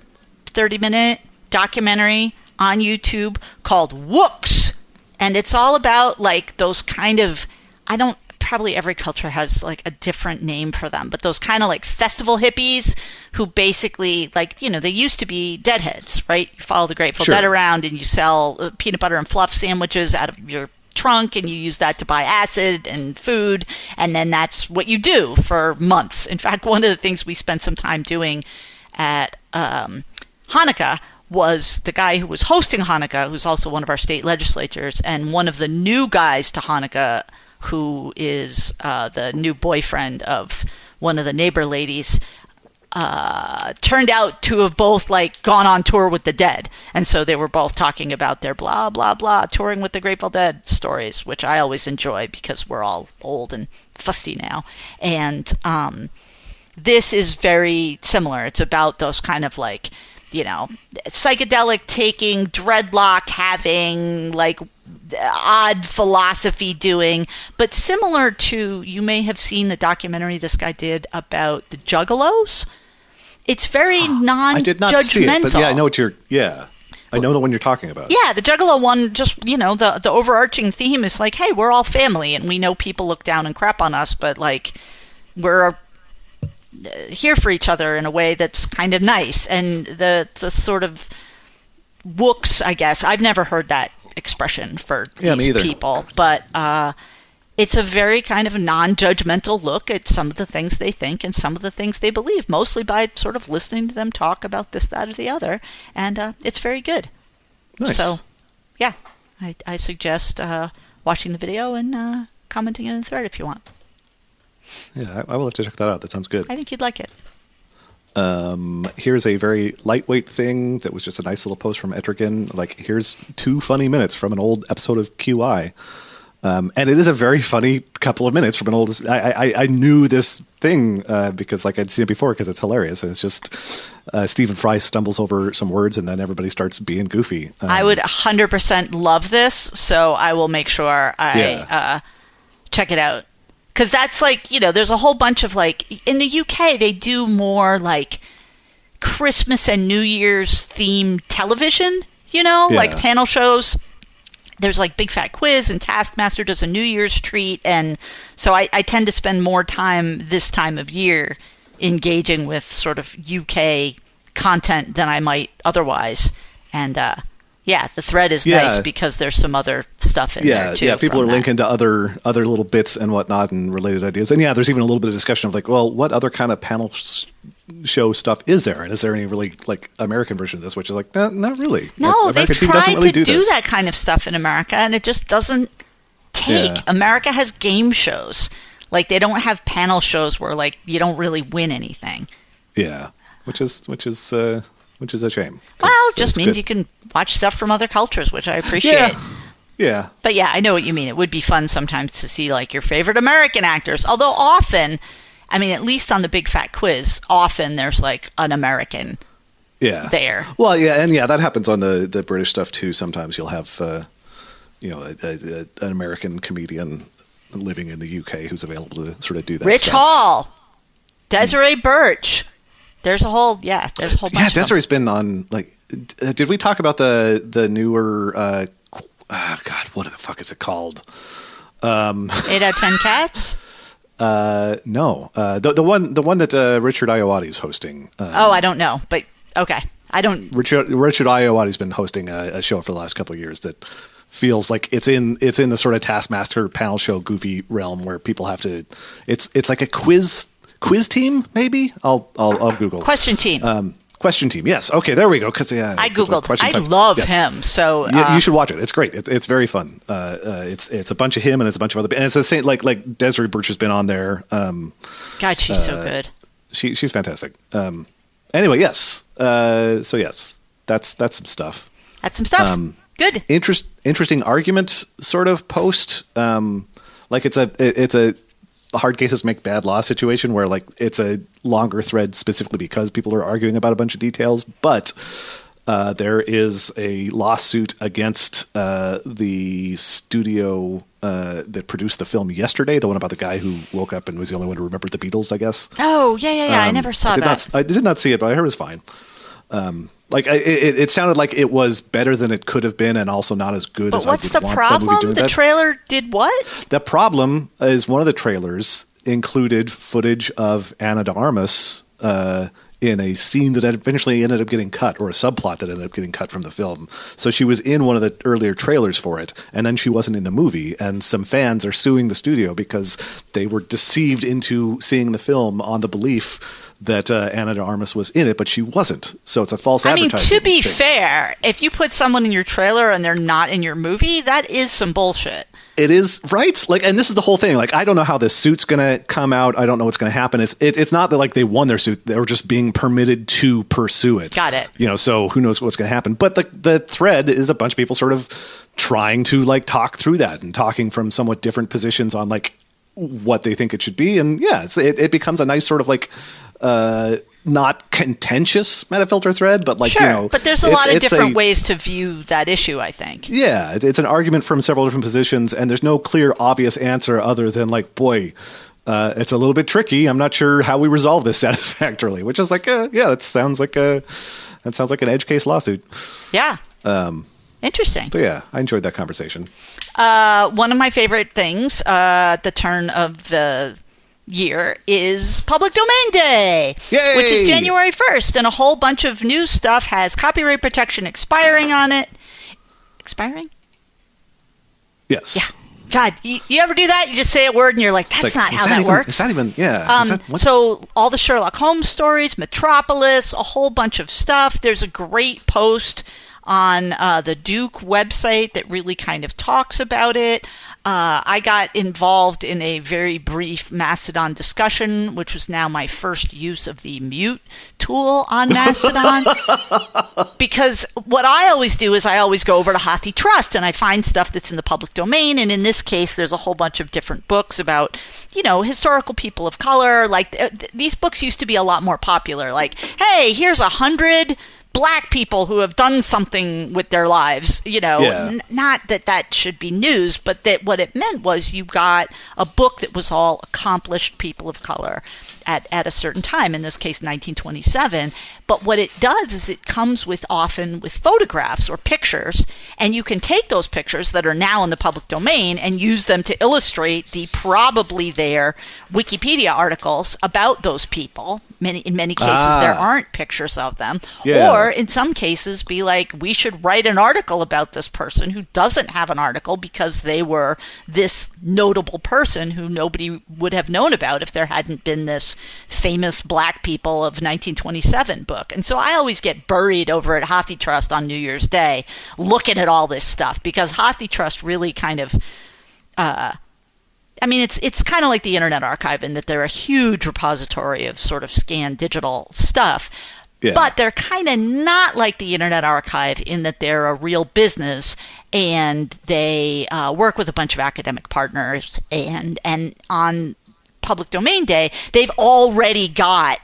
30 minute documentary on YouTube called Wooks, and it's all about, like, those kind of, I don't, probably every culture has like a different name for them, but those kind of like festival hippies who basically like you know they used to be deadheads, right? You follow the Grateful Sure. Dead around and you sell uh, peanut butter and fluff sandwiches out of your trunk and you use that to buy acid and food and then that's what you do for months. In fact, one of the things we spent some time doing at um, Hanukkah was the guy who was hosting Hanukkah, who's also one of our state legislators, and one of the new guys to Hanukkah, who is uh, the new boyfriend of one of the neighbor ladies. uh, turned out to have both like gone on tour with the Dead, and so they were both talking about their blah blah blah touring with the Grateful Dead stories, which I always enjoy because we're all old and fusty now, and um, this is very similar. It's about those kind of like you know psychedelic taking, dreadlock having, like odd philosophy doing, but similar to you may have seen the documentary this guy did about the Juggalos. It's very non I did not see it, but yeah, I know what you're. Yeah, I know the one you're talking about. Yeah, the Juggalo one, just you know, the the overarching theme is like, hey, we're all family, and we know people look down and crap on us, but like, we're here for each other in a way that's kind of nice, and the the sort of wooks, I guess. I've never heard that expression for Yeah, these people, but uh, it's a very kind of non-judgmental look at some of the things they think and some of the things they believe, mostly by sort of listening to them talk about this, that, or the other, and uh, it's very good. Nice. So, yeah, I, I suggest uh, watching the video and uh, commenting in the thread if you want. Yeah, I, I will have to check that out. That sounds good. I think you'd like it. Um, here's a very lightweight thing that was just a nice little post from Etrigan. Like, here's two funny minutes from an old episode of QI. Um, and it is a very funny couple of minutes from an old. I, I, I knew this thing uh, because like I'd seen it before because it's hilarious. And it's just uh, Stephen Fry stumbles over some words and then everybody starts being goofy. Um, I would 100% love this, so I will make sure I Yeah. uh, check it out. Because that's like, you know, there's a whole bunch of like, in the UK, they do more like Christmas and New Year's themed television, you know, Yeah. like panel shows. There's like Big Fat Quiz and Taskmaster does a New Year's treat. And so I, I tend to spend more time this time of year engaging with sort of UK content than I might otherwise. And uh, yeah, the thread is Yeah. nice because there's some other stuff in yeah, there too. yeah. People are that. linking to other other little bits and whatnot and related ideas. And yeah, there's even a little bit of discussion of like, well, what other kind of panel s- show stuff is there? And is there any really like American version of this? Which is like, nah, not really. No, Like, they've tried really to do, this. that kind of stuff in America, and it just doesn't take. Yeah. America has game shows. Like they don't have panel shows where like you don't really win anything. Yeah, which is which is uh, which is a shame. Well, it just means good. you can watch stuff from other cultures, which I appreciate. Yeah, yeah. But yeah, I know what you mean. It would be fun sometimes to see like your favorite American actors. Although often, I mean, at least on the Big Fat Quiz, often there's like an American. Yeah. there. Well, yeah, and yeah, that happens on the the British stuff too. Sometimes you'll have uh, you know a, a, a, an American comedian living in the UK who's available to sort of do that. Rich stuff. Hall, Desiree Burch. There's a whole yeah. There's a whole bunch. Yeah. Desiree's been on like. uh, Did we talk about the the newer? Uh, ah, God, what the fuck is it called? Eight out of ten cats. Uh, no, uh, the the one the one that uh, Richard Ayoade is hosting. Uh, Oh, I don't know, but okay. I don't. Richard Richard Ayoade's been hosting a, a show for the last couple of years that feels like it's in it's in the sort of Taskmaster panel show goofy realm where people have to. It's it's like a quiz quiz team maybe. I'll I'll, I'll Google Question team. Um, question team. Yes. Okay. There we go. Because yeah, I googled. question I love Yes. him. So You, uh, you should watch it. It's great. It's, it's very fun. Uh, uh, it's it's a bunch of him and it's a bunch of other. People. And it's the same like like Desiree Burch has been on there. Um, God, she's uh, so good. she she's fantastic. Um, anyway, yes. Uh, so yes, that's that's some stuff. That's some stuff. um, good. Interest interesting argument sort of post. Um, like it's a it- it's a hard cases make bad law situation where like it's a longer thread specifically because people are arguing about a bunch of details, but. Uh, there is a lawsuit against uh, the studio uh, that produced the film yesterday, the one about the guy who woke up and was the only one who remembered the Beatles, I guess. Oh yeah, yeah, yeah. I Um, never saw I that. Not, I did not see it, but I heard it was fine. Um, like I, it, it sounded like it was better than it could have been, and also not as good but as what's I the would want the movie problem? doing The trailer did what? the problem is one of the trailers included footage of Ana de Armas uh, in a scene that eventually ended up getting cut, or a subplot that ended up getting cut from the film. So she was in one of the earlier trailers for it, and then she wasn't in the movie. And some fans are suing the studio because they were deceived into seeing the film on the belief that uh, Ana de Armas was in it, but she wasn't. So it's a false I mean, to be thing. fair, if you put someone in your trailer and they're not in your movie, that is some bullshit. It is right, like, and this is the whole thing. Like, I don't know how this suit's going to come out. I don't know what's going to happen. It's it, it's not that like they won their suit; they were just being permitted to pursue it. Got it. You know, so who knows what's going to happen? But the the thread is a bunch of people sort of trying to like talk through that and talking from somewhat different positions on like what they think it should be, and yeah, it's, it it becomes a nice sort of like. Uh, not contentious metafilter thread, but like sure, you know, but there's a lot of different a- ways to view that issue. I think. yeah, it- it's an argument from several different positions, and there's no clear, obvious answer other than like, boy, uh, it's a little bit tricky. I'm not sure how we resolve this satisfactorily. Which is like, uh, yeah, that sounds like a that sounds like an edge case lawsuit. Yeah. Um, Interesting. But yeah, I enjoyed that conversation. Uh, one of my favorite things uh, at the turn of the year is Public Domain Day, Yay! which is January 1st, and a whole bunch of new stuff has copyright protection expiring on it. Expiring? Yes. Yeah. God, you, you ever do that? You just say a word and you're like, that's like, not how that, even, works. Is that even? Yeah. Um, that, so all the Sherlock Holmes stories, Metropolis, a whole bunch of stuff. There's a great post on uh, the Duke website that really kind of talks about it. Uh, I got involved in a very brief Mastodon discussion, which was now my first use of the mute tool on Mastodon. because what I always do is I always go over to HathiTrust and I find stuff that's in the public domain. And in this case, there's a whole bunch of different books about, you know, historical people of color. Like th- th- these books used to be a lot more popular. Like, hey, here's a hundred black people who have done something with their lives. You know, Yeah. N- not that that should be news, but that what it meant was you got a book that was all accomplished people of color at, at a certain time, in this case 1927. But what it does is it comes with often with photographs or pictures, and you can take those pictures that are now in the public domain and use them to illustrate the probably there Wikipedia articles about those people. Many in many cases there Ah. aren't pictures of them, Yeah. or in some cases be like we should write an article about this person who doesn't have an article because they were this notable person who nobody would have known about if there hadn't been this famous black people of 1927 book and so i always get buried over at HathiTrust on new year's day looking at all this stuff because HathiTrust really kind of uh, I mean, it's it's kind of like the Internet Archive in that they're a huge repository of sort of scanned digital stuff. Yeah. But they're kind of not like the Internet Archive in that they're a real business and they uh, work with a bunch of academic partners. And and on Public Domain Day, they've already got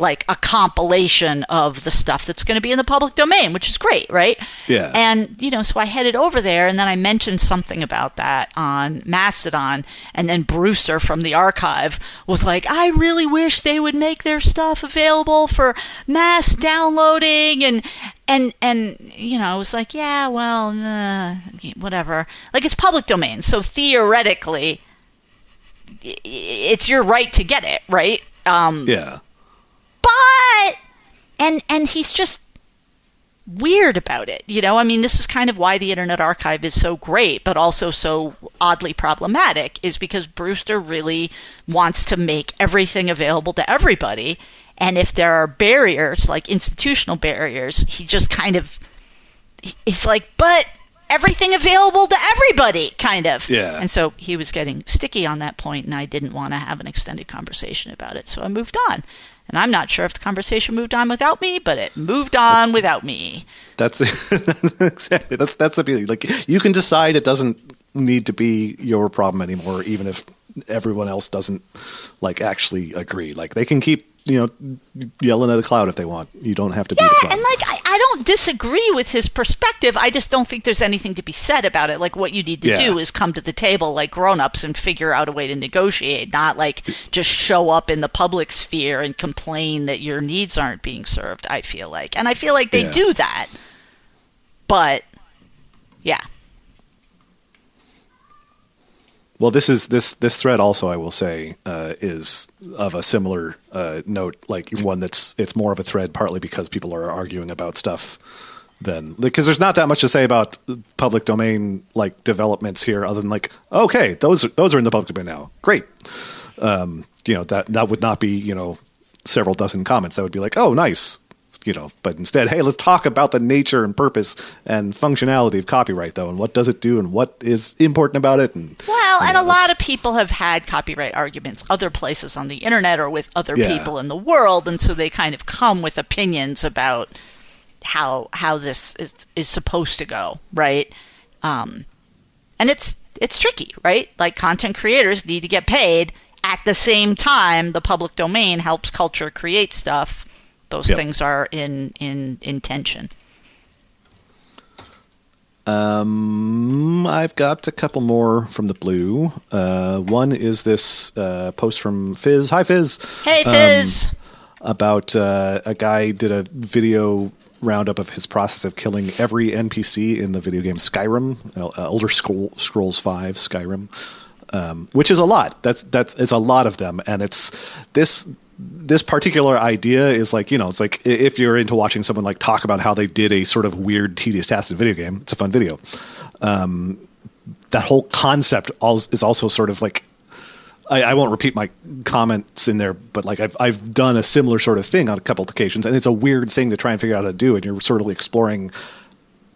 like a compilation of the stuff that's going to be in the public domain, which is great, right? Yeah. And you know, so I headed over there, and then I mentioned something about that on Mastodon, and then Brewster from the archive was like, "I really wish they would make their stuff available for mass downloading," and and and you know, I was like, "Yeah, well, uh, whatever. Like it's public domain, so theoretically." It's your right to get it, right? Um, yeah. but and and he's just weird about it you know i mean this is kind of why the internet archive is so great but also so oddly problematic is because brewster really wants to make everything available to everybody and if there are barriers like institutional barriers he just kind of he's like but everything available to everybody kind of Yeah. and so he was getting sticky on that point and i didn't want to have an extended conversation about it so i moved on and i'm not sure if the conversation moved on without me but it moved on without me That's exactly that's that's the beauty. Like you can decide it doesn't need to be your problem anymore, even if everyone else doesn't like actually agree. Like they can keep you know yelling at a cloud if they want. You don't have to be the yeah cloud. and like I, I don't disagree with his perspective. I just don't think there's anything to be said about it. Like what you need to Yeah. do is come to the table like grown-ups and figure out a way to negotiate not like just show up in the public sphere and complain that your needs aren't being served i feel like. And i feel like they Yeah. do that. But yeah Well, this is this this thread also I will say uh, is of a similar uh, note, like one that's it's more of a thread partly because people are arguing about stuff than because there's not that much to say about public domain like developments here other than like okay those are, those are in the public domain now. Great. Um, you know that that would not be you know several dozen comments. That would be like oh nice you know, but instead, hey, let's talk about the nature and purpose and functionality of copyright, though, and what does it do, and what is important about it. And Well, and yeah, a lot of people have had copyright arguments other places on the internet or with other Yeah. people in the world, and so they kind of come with opinions about how how this is is supposed to go, right? Um, and it's it's tricky, right? Like content creators need to get paid. At the same time, the public domain helps culture create stuff. Those Yep. things are in in in tension. Um, I've got a couple more from the blue. Uh, one is this uh, post from Fizz. Hi, Fizz. Hey, Fizz. about uh, a guy did a video roundup of his process of killing every NPC in the video game Skyrim, uh, Elder Scrolls Five, Skyrim, um, which is a lot. That's that's it's a lot of them, and it's this this particular idea is like you know it's like if you're into watching someone like talk about how they did a sort of weird tedious task in a video game, it's a fun video. Um, that whole concept is also sort of like I, I won't repeat my comments in there, but like I've I've done a similar sort of thing on a couple of occasions, and it's a weird thing to try and figure out how to do, and you're sort of exploring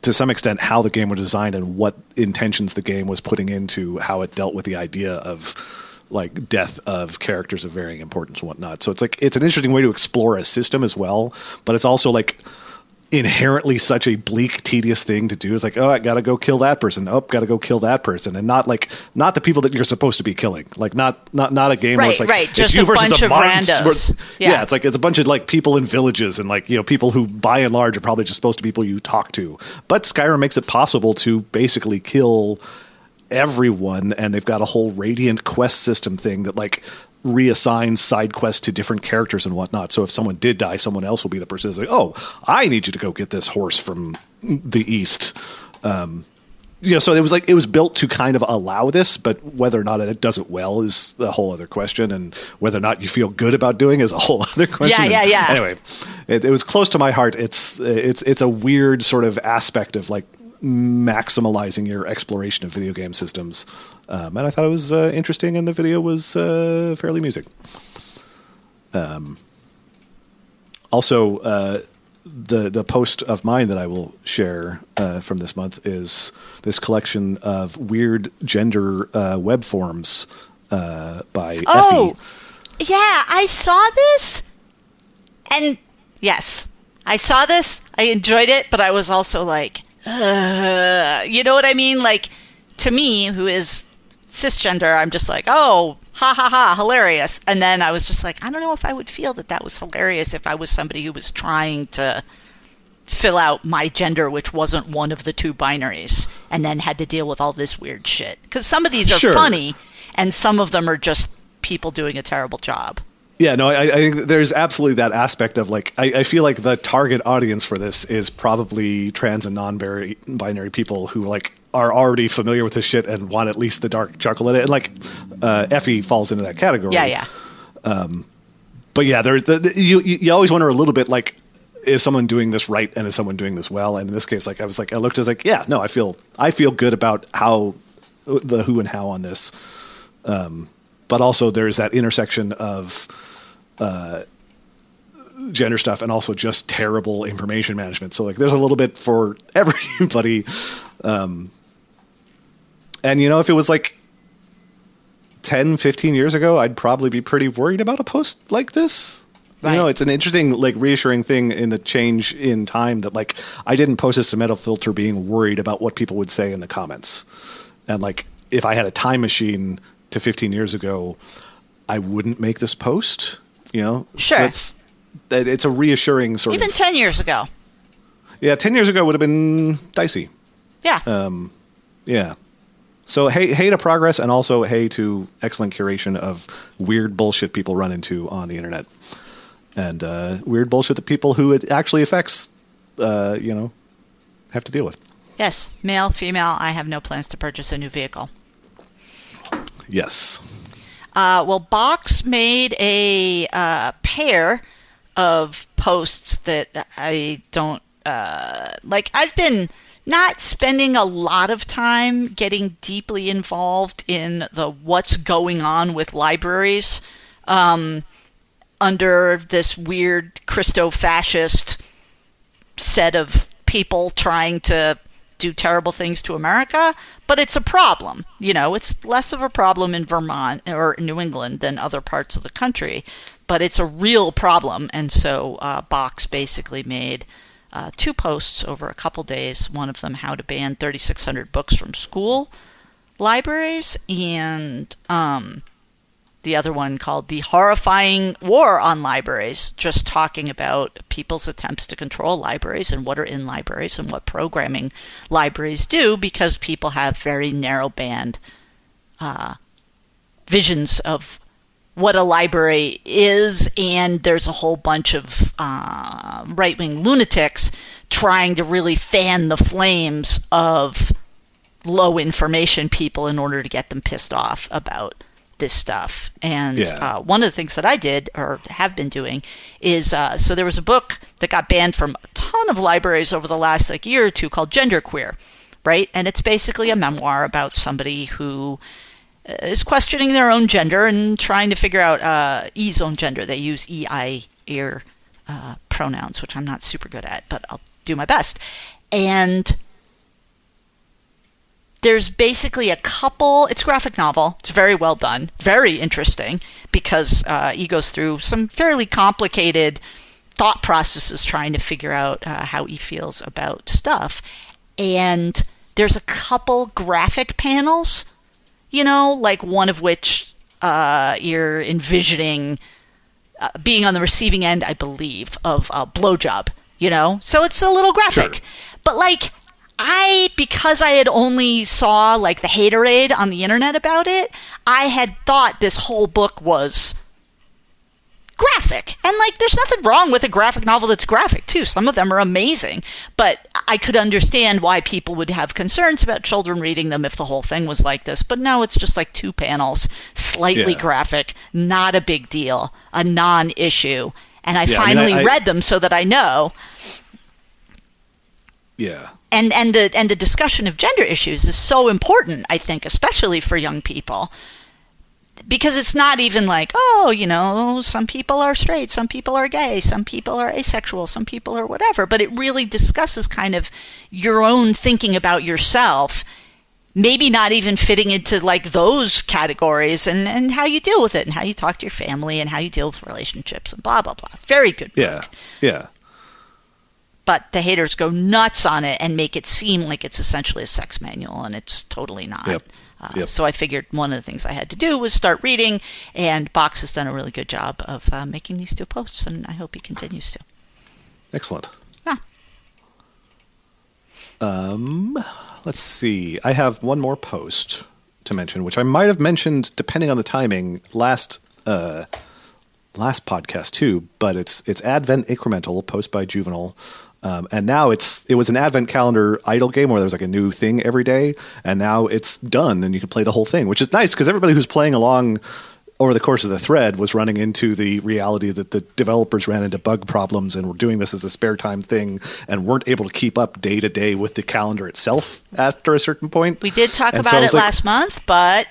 to some extent how the game was designed and what intentions the game was putting into how it dealt with the idea of like death of characters of varying importance and whatnot. So it's like it's an interesting way to explore a system as well, but it's also like inherently such a bleak, tedious thing to do. It's like, oh, I gotta go kill that person. Oh, gotta go kill that person, and not like not the people that you're supposed to be killing. Like not not not a game where Right, it's like right, it's just you a versus bunch a of monster. randos. Yeah. Yeah. it's like it's a bunch of like people in villages and like you know people who by and large are probably just supposed to be people you talk to. But Skyrim makes it possible to basically kill everyone and they've got a whole radiant quest system thing that like reassigns side quests to different characters and whatnot so if someone did die someone else will be the person who's like oh i need you to go get this horse from the east um you know, so it was like it was built to kind of allow this, but whether or not it does it well is a whole other question, and whether or not you feel good about doing is a whole other question. Yeah, yeah, yeah. Anyway, it, it was close to my heart. It's it's it's a weird sort of aspect of like maximalizing your exploration of video game systems, um, and I thought it was uh, interesting, and the video was uh, fairly music. Um, also, uh, the the post of mine that I will share uh, from this month is this collection of weird gender uh, web forms uh, by Oh, Effie. yeah, I saw this, and yes, I saw this. I enjoyed it, but I was also like, uh, you know what I mean? Like, to me, who is cisgender, I'm just like, oh, ha ha ha, hilarious. And then I was just like, I don't know if I would feel that that was hilarious if I was somebody who was trying to fill out my gender, which wasn't one of the two binaries, and then had to deal with all this weird shit. Because some of these are Sure. funny, and some of them are just people doing a terrible job. Yeah, no, I, I think there's absolutely that aspect of like I, I feel like the target audience for this is probably trans and non-binary people who like are already familiar with this shit and want at least the dark chuckle in it. And like uh, Effie falls into that category. Yeah, yeah. but yeah, there's the, the, you you you always wonder a little bit like is someone doing this right and is someone doing this well? And in this case, like I was like I looked, I was like, yeah, no, I feel I feel good about how the who and how on this. Um, but also there's that intersection of uh, gender stuff and also just terrible information management. So like there's a little bit for everybody. Um, and you know, if it was like 10, 15 years ago, I'd probably be pretty worried about a post like this. You know, it's an interesting, like, reassuring thing in the change in time that, like, I didn't post this to Metafilter being worried about what people would say in the comments. And, like, if I had a time machine to 15 years ago, I wouldn't make this post, you know? Sure. So it's, that it's a reassuring sort of Even 10 years ago. yeah, 10 years ago would have been dicey. Yeah. Uh, Yeah. So hey, hey to progress, and also hey to excellent curation of weird bullshit people run into on the internet, and uh, weird bullshit that people who it actually affects, uh, you know, have to deal with. yes. Male, female, I have no plans to purchase a new vehicle. Yes. Uh, well, Box made a uh, pair of posts that I don't uh, like. I've been not spending a lot of time getting deeply involved in the what's going on with libraries um, under this weird Christo fascist set of people trying to do terrible things to America, but it's a problem. You know, it's less of a problem in Vermont or New England than other parts of the country, but it's a real problem. And so uh, Box basically made uh, two posts over a couple days. One of them, how to ban 3,600 books from school libraries, and um, the other one called The Horrifying War on Libraries, just talking about people's attempts to control libraries and what are in libraries and what programming libraries do because people have very narrow band uh, visions of what a library is, and there's a whole bunch of uh, right wing lunatics trying to really fan the flames of low information people in order to get them pissed off about this stuff. And Yeah. uh, one of the things that I did or have been doing is uh, so there was a book that got banned from a ton of libraries over the last like year or two called Genderqueer, right? And it's basically a memoir about somebody who uh, questioning their own gender and trying to figure out uh, E's own gender. They use E, I, ear uh, pronouns, which I'm not super good at, but I'll do my best. And there's basically a couple it's a graphic novel. It's very well done very interesting because uh, he goes through some fairly complicated thought processes trying to figure out uh, how he feels about stuff. And there's a couple graphic panels you know like one of which uh, you're envisioning uh, being on the receiving end i believe of a blowjob you know? So it's a little graphic. Sure. but like I because I had only saw like the haterade on the internet about it, I had thought this whole book was graphic. And like there's nothing wrong with a graphic novel that's graphic too. Some of them are amazing, but I could understand why people would have concerns about children reading them if the whole thing was like this. But no, it's just like two panels, slightly Yeah. graphic, not a big deal, a non-issue. And I Yeah, I mean, finally I- I- read them so that I know Yeah. And and the and the discussion of gender issues is so important i think especially for young people because it's not even like oh you know some people are straight some people are gay some people are asexual some people are whatever but it really discusses kind of your own thinking about yourself maybe not even fitting into like those categories and and how you deal with it and how you talk to your family and how you deal with relationships and blah blah blah very good book Yeah. Yeah. But the haters go nuts on it and make it seem like it's essentially a sex manual, and it's totally not. Yep. Uh, Yep. So I figured one of the things I had to do was start reading, and Box has done a really good job of uh, making these two posts, and I hope he continues to. Excellent. Yeah. Um, let's see. I have one more post to mention, which I might have mentioned depending on the timing last uh, last podcast too. But it's it's Advent Incremental, post by Juvenile. Um, and now it's it was an advent calendar idle game where there was like a new thing every day, and now it's done and you can play the whole thing, which is nice because everybody who's playing along over the course of the thread was running into the reality that the developers ran into bug problems and were doing this as a spare time thing and weren't able to keep up day to day with the calendar itself after a certain point. We did talk And about was it like- last month, but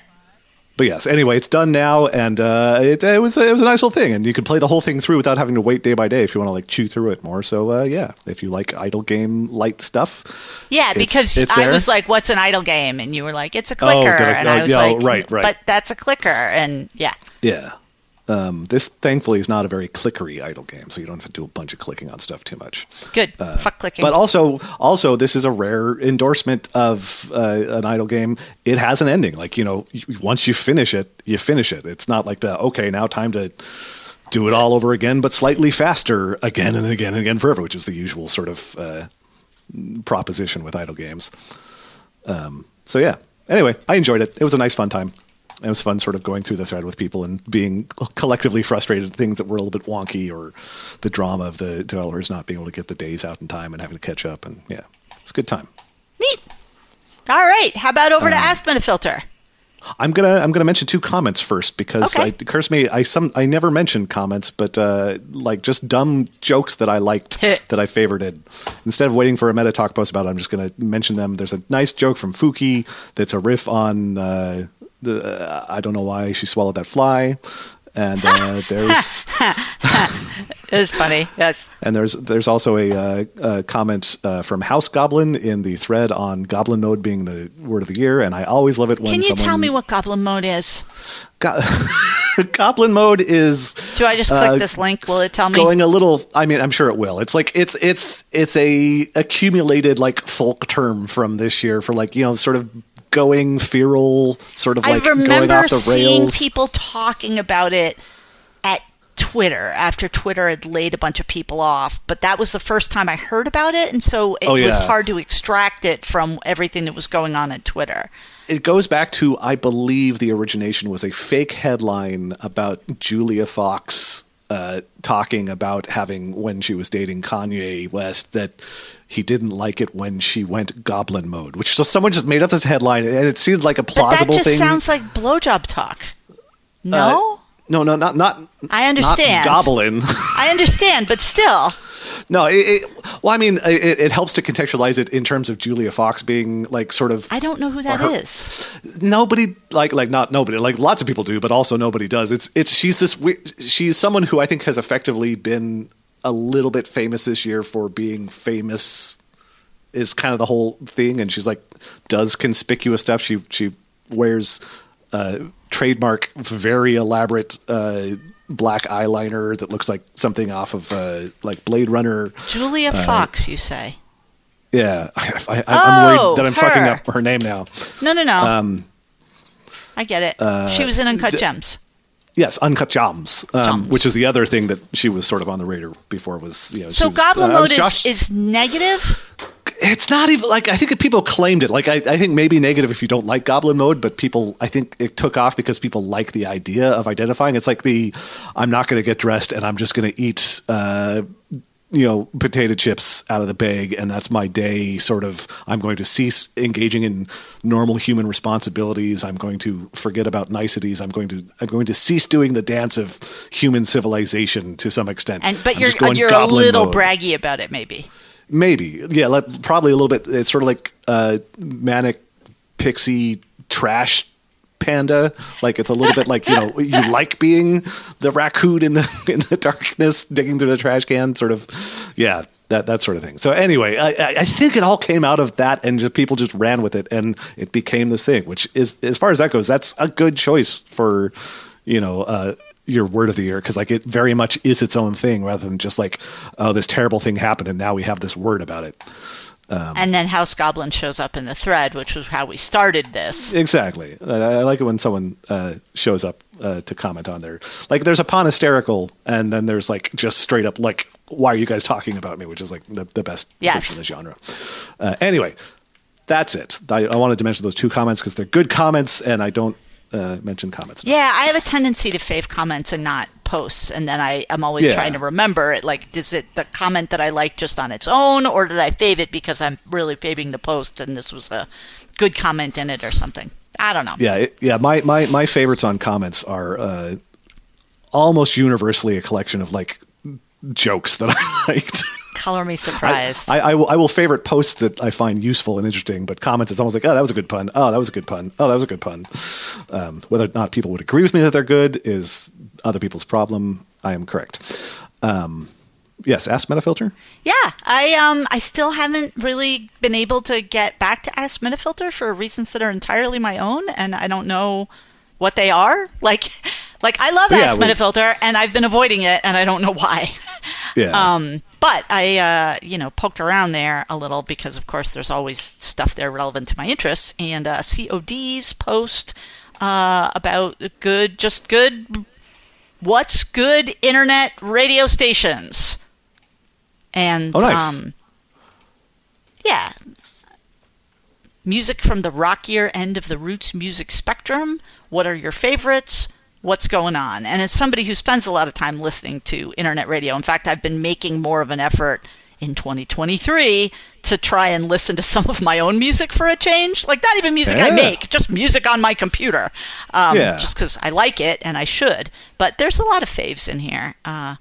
But yes, anyway, it's done now, and uh, it, it was it was a nice little thing, and you could play the whole thing through without having to wait day by day if you want to like chew through it more. So uh, yeah, if you like idle game light stuff, yeah, because it's I was like, "What's an idle game?" and you were like, "It's a Oh, clicker," did I- and oh, I was yeah, like, right, right. "But that's a clicker," and yeah, yeah. Um, this thankfully is not a very clickery idle game, so you don't have to do a bunch of clicking on stuff too much. good. Fuck clicking. Uh, But also, also, this is a rare endorsement of uh, an idle game. It has an ending. Like you know, once you finish it, you finish it. It's not like the okay, now time to do it all over again, but slightly faster again and again and again forever, which is the usual sort of uh, proposition with idle games. Um, so yeah. Anyway, I enjoyed it. It was a nice, fun time. It was fun, sort of going through the thread with people and being collectively frustrated at things that were a little bit wonky, or the drama of the developers not being able to get the days out in time and having to catch up. And yeah, it's a good time. neat. All right, how about over to Um, Ask Metafilter? I'm gonna I'm gonna mention two comments first because Okay. I, to me I some I never mentioned comments, but uh, like just dumb jokes that I liked that I favorited. Instead of waiting for a MetaTalk post about it, I'm just gonna mention them. There's a nice joke from Fuki that's a riff on uh, the uh, I don't know why she swallowed that fly. And uh, there's It's funny. Yes. and there's there's also a, uh, a comment uh, from House Goblin in the thread on Goblin Mode being the word of the year, and I always love it when Can you someone tell me what Goblin Mode is? Go- Goblin Mode is Do I just click Uh, this link? Will it tell me? going a little i mean i'm sure it will it's like it's it's it's a accumulated like folk term from this year for like you know sort of going feral sort of like I going remember off the seeing people talking about it at Twitter after Twitter had laid a bunch of people off, but that was the first time I heard about it, and so it Oh, was hard to extract it from everything that was going on at Twitter. it goes back to i believe the origination was a fake headline about julia fox uh, talking about having when she was dating kanye west that he didn't like it when she went goblin mode which just someone just made up this headline and it seemed like a plausible But that just thing sounds like blowjob talk. Uh, No, no no not not I understand. not goblin I understand, but still, No, it, it, well, I mean, it, it helps to contextualize it in terms of Julia Fox being like sort of I don't know who that her- is. nobody like like not nobody like lots of people do, but also nobody does. It's it's she's this we- she's someone who I think has effectively been a little bit famous this year for being famous is kind of the whole thing, and she's like does conspicuous stuff. She she wears uh, trademark very elaborate. Uh, black eyeliner that looks like something off of uh, like Blade Runner Julia Fox, you say? Yeah, I, I, I'm Oh, worried that I'm fucking up her name now. No, no, no. Um, I get it. uh, she was in Uncut d- Gems. Yes, Uncut Gems, um, which is the other thing that she was sort of on the radar before. Was you know, So was, Goblin uh, Mode is, Josh- is negative. it's not even like I think people claimed it. Like I, I think maybe negative if you don't like Goblin Mode, but people I think it took off because people like the idea of identifying. It's like the I'm not going to get dressed and I'm just going to eat. Uh, you know, potato chips out of the bag, and that's my day. Sort of, I'm going to cease engaging in normal human responsibilities. I'm going to forget about niceties. I'm going to, I'm going to cease doing the dance of human civilization to some extent. And but I'm you're going you're a little mode. braggy about it, maybe. Maybe, yeah, like, probably a little bit. It's sort of like uh, manic pixie trash panda. Like it's a little bit like you know you like being the raccoon in the in the darkness digging through the trash can, sort of. Yeah, that that sort of thing. So anyway, I, I- think it all came out of that, and just, people just ran with it, and it became this thing. Which is, as far as that goes, that's a good choice for you know. Uh, your word of the year because like it very much is its own thing rather than just like oh this terrible thing happened and now we have this word about it Um, and then House Goblin shows up in the thread, which was how we started this. Exactly. I, I like it when someone uh, shows up uh, to comment on there. Like, there's a pun hysterical, and then there's like just straight up like, "Why are you guys talking about me?" Which is like the, the best Yes. of the genre. Uh, anyway, that's it. I, I wanted to mention those two comments because they're good comments, and I don't uh, mention comments. Yeah, I have a tendency to fave comments and not posts, and then I am always Yeah. trying to remember it. Like, is it the comment that I like just on its own, or did I fave it because I'm really faving the post and this was a good comment in it or something? I don't know. Yeah, it, yeah. My, my my favorites on comments are uh, almost universally a collection of like jokes that I liked. Color me surprised. I, I, will, I will favorite posts that I find useful and interesting, but comments is almost like, oh, that was a good pun. Oh, that was a good pun. Oh, that was a good pun. Um, whether or not people would agree with me that they're good is other people's problem. I am correct. Um, yes, ask Metafilter. Yeah, I um I still haven't really been able to get back to Ask Metafilter for reasons that are entirely my own, and I don't know what they are. Like, like I love Yeah, Ask we- Metafilter, and I've been avoiding it, and I don't know why. Yeah. Um, but I, uh, you know, poked around there a little because, of course, there's always stuff there relevant to my interests. And uh, COD's post uh, about good, just good, what's good internet radio stations. And Oh, nice. um, yeah, music from the rockier end of the roots music spectrum. What are your favorites? What's going on? And as somebody who spends a lot of time listening to internet radio, in fact, I've been making more of an effort in 2023 to try and listen to some of my own music for a change. Like, not even music I make, just music on my computer. Um, Yeah. Just because I like it and I should. But there's a lot of faves in here. Uh,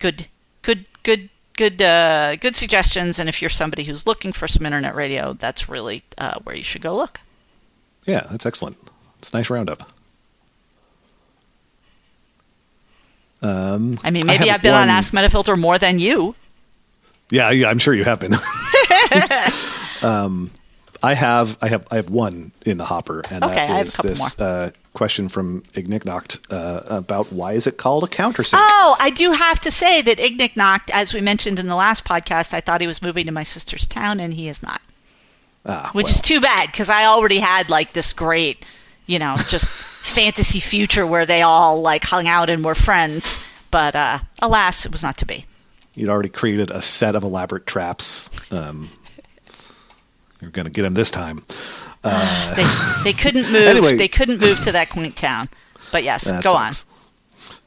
good, good, good, good, uh, good suggestions. And if you're somebody who's looking for some internet radio, that's really uh, where you should go look. Yeah, that's excellent. It's a nice roundup. Um, I mean, maybe have I've been on one- Ask Metafilter more than you. Yeah, yeah, I'm sure you have been. um, I have, I have, I have one in the hopper, and Okay, I that is this uh, question from ignignokt uh, about why is it called a countersink? Oh, I do have to say that ignignokt, as we mentioned in the last podcast, I thought he was moving to my sister's town, and he is not. Ah, which well, is too bad because I already had like this great, you know, just fantasy future where they all like hung out and were friends. But uh, alas, it was not to be. you'd already created a set of elaborate traps. Um, you're going to get him this time. They, they couldn't move. Anyway. They couldn't move to that quaint town. But yes, That go sucks.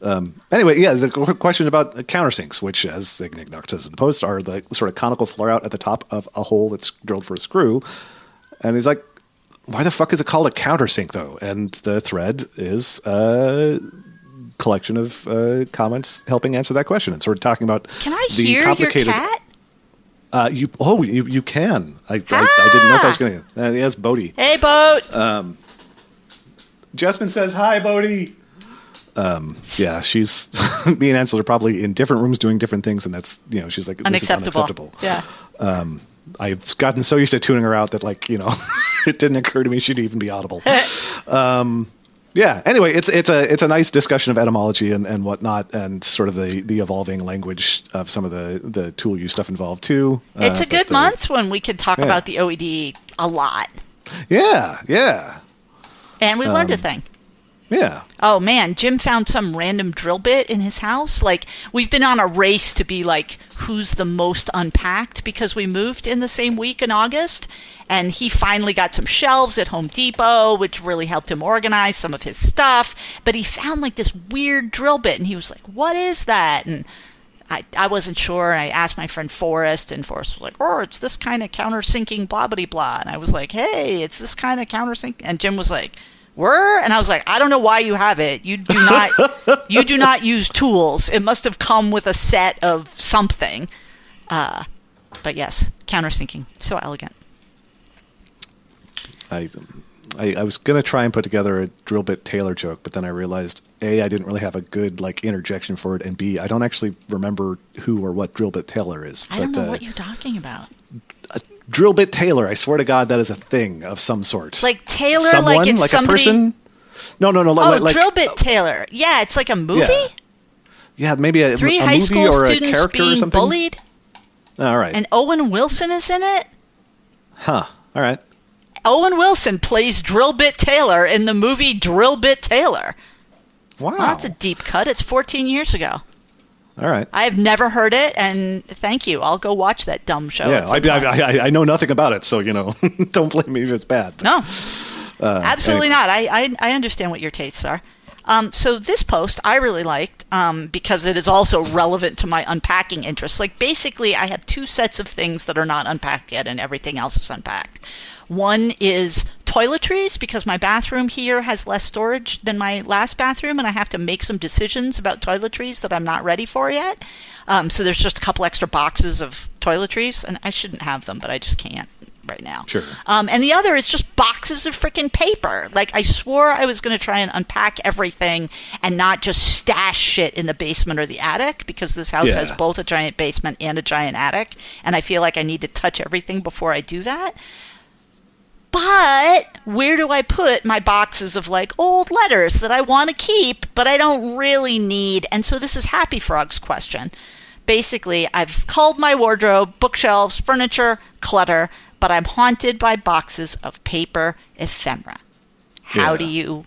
Um, anyway, yeah, the question about countersinks, which, as ignignokt says in the post, are the sort of conical flare out at the top of a hole that's drilled for a screw. And he's like, why the fuck is it called a countersink, though? And the thread is a collection of uh, comments helping answer that question and sort of talking about. Can I the hear your complicated. cat? Uh, you oh you you can. I, I, I didn't know if I was going to. Uh, yes, Bodie. Hey, boat. Jessamyn says hi, Bodie. Um, yeah, she's me and Angela are probably in different rooms doing different things, and that's you know she's like this unacceptable. is unacceptable. Yeah. I've gotten so used to tuning her out that like you know it didn't occur to me she'd even be audible. um, yeah. Anyway, it's it's a it's a nice discussion of etymology and, and whatnot, and sort of the the evolving language of some of the the tool use stuff involved too. It's Uh, a good the- month when we can talk Yeah. about the OED a lot. Yeah, yeah, And we learned a Um, thing. Yeah. Oh man, Jim found some random drill bit in his house. Like we've been on a race to be like who's the most unpacked because we moved in the same week in August and he finally got some shelves at Home Depot which really helped him organize some of his stuff, but he found like this weird drill bit and he was like, "What is that?" and I, I wasn't sure. I asked my friend Forrest, and Forrest was like, "Oh, it's this kind of countersinking blah blah blah." And I was like, "Hey, it's this kind of countersink." And Jim was like, "Were?" And I was like, "I don't know why you have it. You do not, you do not use tools. It must have come with a set of something." Uh, but yes, countersinking, so elegant. I, I, I was gonna try and put together a Drillbit Taylor joke, but then I realized a I didn't really have a good like interjection for it, and b I don't actually remember who or what Drillbit Taylor is. I don't but, know uh, what you're talking about. Drill bit Taylor. I swear to God, that is a thing of some sort. Like Taylor, Someone, like it's like somebody. a person. No, no, no. Oh, like, drill bit Taylor. Yeah, it's like a movie. Yeah, maybe a, Three a high movie school or a students character or being something. bullied, All right. and Owen Wilson is in it. huh. All right. Owen Wilson plays Drillbit Taylor in the movie Drillbit Taylor. Wow. Well, that's a deep cut. It's 14 years ago. All right. I have never heard it, and thank you. I'll go watch that dumb show. yeah, I. I, I, I know nothing about it, so you know, don't blame me if it's bad. but- No, uh, absolutely anyway. not. I, I I understand what your tastes are. Um, so this post I really liked um, because it is also relevant to my unpacking interests. Like basically, I have two sets of things that are not unpacked yet, and everything else is unpacked. One is toiletries because my bathroom here has less storage than my last bathroom, and I have to make some decisions about toiletries that I'm not ready for yet. Um, so there's just a couple extra boxes of toiletries, and I shouldn't have them, but I just can't right now. Sure. Um, and the other is just boxes of freaking paper. Like I swore I was going to try and unpack everything and not just stash shit in the basement or the attic because this house has both a giant basement and a giant attic, and I feel like I need to touch everything before I do that. But where do I put my boxes of like old letters that I want to keep, but I don't really need? And so this is Happy Frog's question. Basically, I've culled my wardrobe, bookshelves, furniture, clutter, but I'm haunted by boxes of paper ephemera. How Yeah. do you,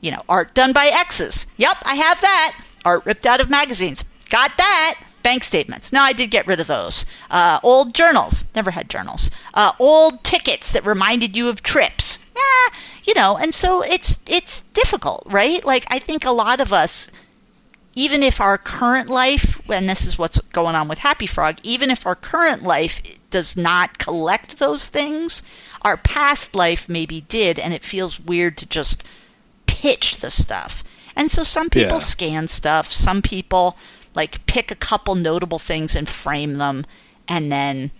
you know, art done by exes? Yep, I have that. Art ripped out of magazines. Got that. Bank statements. No, I did get rid of those. Uh, old journals. Never had journals. Uh, old tickets that reminded you of trips. Yeah, you know, and so it's it's difficult, right? Like I think a lot of us even if our current life, and this is what's going on with Happy Frog, even if our current life does not collect those things, our past life maybe did, and it feels weird to just pitch the stuff. And so some people Yeah. scan stuff, some people like pick a couple notable things and frame them, and then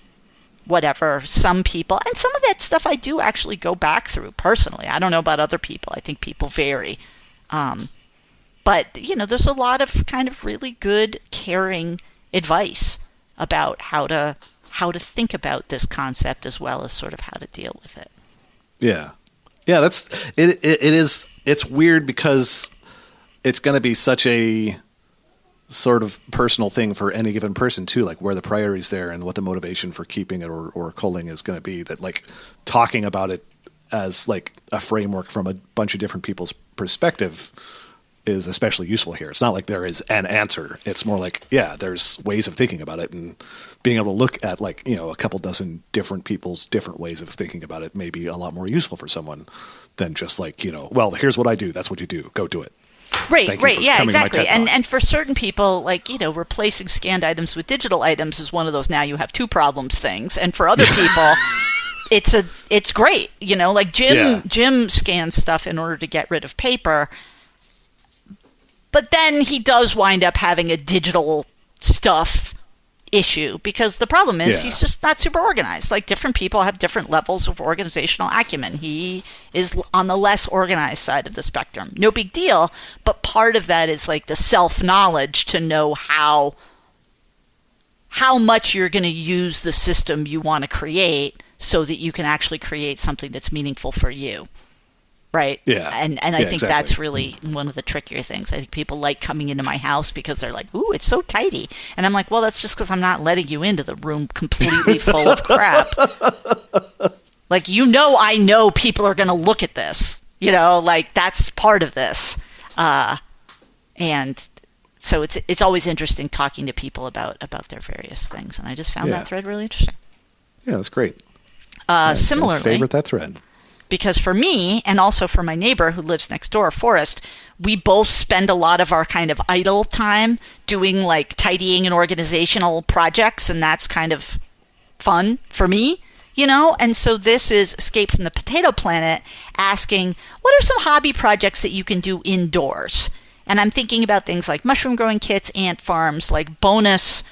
whatever. Some people, and some of that stuff I do actually go back through personally. I don't know about other people. I think people vary. Um, but you know, there's a lot of kind of really good, caring advice about how to how to think about this concept as well as sort of how to deal with it. Yeah, yeah. That's it. It, it is. It's weird because it's going to be such a sort of personal thing for any given person too like where the priorities there and what the motivation for keeping it or, or culling is going to be that like talking about it as like a framework from a bunch of different people's perspective is especially useful here it's not like there is an answer it's more like yeah there's ways of thinking about it and being able to look at like you know a couple dozen different people's different ways of thinking about it may be a lot more useful for someone than just like you know well here's what i do that's what you do go do it Right, right, yeah, exactly. And and for certain people, like you know, replacing scanned items with digital items is one of those now you have two problems things. And for other people, it's a it's great. You know, like Jim yeah. Jim scans stuff in order to get rid of paper, but then he does wind up having a digital stuff issue because the problem is yeah. he's just not super organized. Like different people have different levels of organizational acumen. He is on the less organized side of the spectrum. No big deal, but part of that is like the self-knowledge to know how how much you're going to use the system you want to create so that you can actually create something that's meaningful for you right? Yeah. And and I yeah, think exactly. that's really one of the trickier things. I think people like coming into my house because they're like, "Ooh, it's so tidy," and I'm like, "Well, that's just because I'm not letting you into the room completely full of crap." like you know, I know people are going to look at this. You know, like that's part of this, uh, and so it's it's always interesting talking to people about about their various things. And I just found Yeah. that thread really interesting. yeah that's great Uh, Yeah, similarly, favorite that thread because for me and also for my neighbor who lives next door, Forrest, we both spend a lot of our kind of idle time doing like tidying and organizational projects, and that's kind of fun for me, you know? And so this is Escape from the Potato Planet asking, what are some hobby projects that you can do indoors? And I'm thinking about things like mushroom growing kits, ant farms, like bonus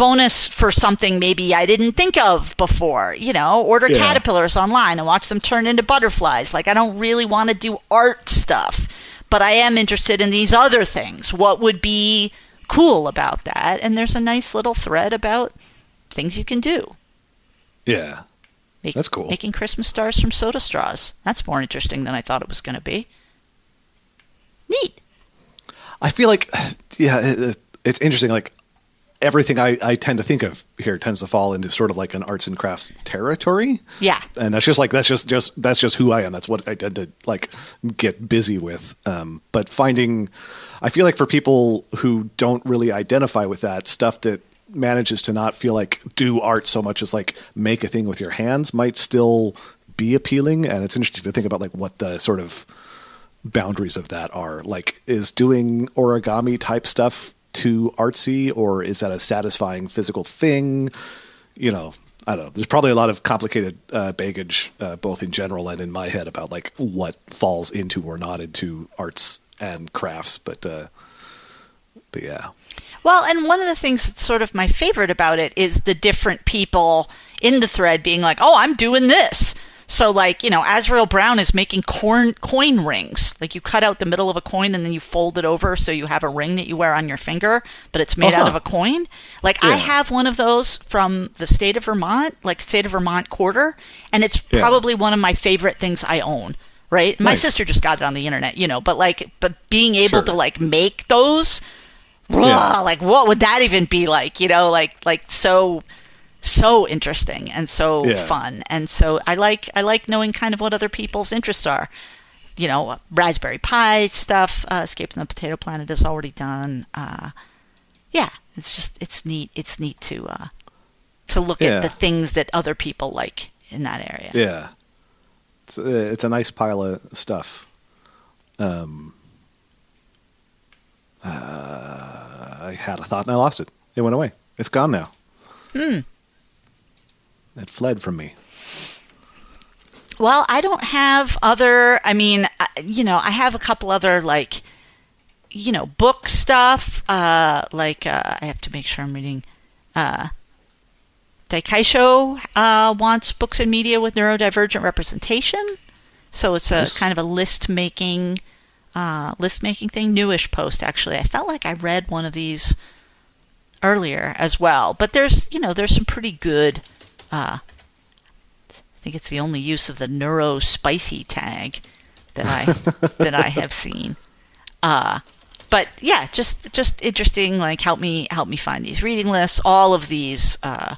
bonus for something maybe I didn't think of before. You know, order Yeah. caterpillars online and watch them turn into butterflies. Like, I don't really want to do art stuff, but I am interested in these other things. What would be cool about that? And there's a nice little thread about things you can do. yeah Make- That's cool. Making Christmas stars from soda straws. That's more interesting than I thought it was going to be. Neat. I feel like, yeah, it, it's interesting. Like everything I, I tend to think of here tends to fall into sort of like an arts and crafts territory. Yeah. and that's just like that's just just that's just who I am. That's what I tend to like get busy with. Um, but finding, I feel like for people who don't really identify with that stuff that manages to not feel like do art so much as like make a thing with your hands might still be appealing. And it's interesting to think about like what the sort of boundaries of that are. Like, is doing origami type stuff too artsy, or is that a satisfying physical thing? You know, I don't know. There's probably a lot of complicated uh, baggage, uh, both in general and in my head, about like what falls into or not into arts and crafts. But, uh, but yeah, Well, and one of the things that's sort of my favorite about it is the different people in the thread being like, "Oh, I'm doing this." So, like, you know, Azrael Brown is making corn coin rings. Like, you cut out the middle of a coin and then you fold it over so you have a ring that you wear on your finger, but it's made out Uh-huh. of a coin. Like, I have one of those from the state of Vermont, like state of Vermont quarter, and it's Yeah. probably one of my favorite things I own. Right? My sister just got it on the internet, you know, but like, but being able Sure. to like make those Yeah. Ugh, like what would that even be like you know like like so so interesting and so Yeah. fun and so i like i like knowing kind of what other people's interests are you know raspberry pi stuff uh, escape from the potato planet is already done uh, yeah it's just it's neat it's neat to uh, to look Yeah. at the things that other people like in that area yeah, it's uh, it's a nice pile of stuff. Um, uh, I had a thought and I lost it. It went away. It's gone now. Hmm. It fled from me. Well, I don't have other. I mean, you know, I have a couple other like, you know, book stuff. Uh, like uh, I have to make sure I'm reading. Uh, Daikaisho uh, wants books and media with neurodivergent representation, so it's a Nice. kind of a list making uh, list making thing, newish post actually. I felt like I read one of these earlier as well, but there's you know there's some pretty good. Uh, I think it's the only use of the neuro spicy tag that I that I have seen. Uh, but yeah, just just interesting. Like help me help me find these reading lists. All of these uh,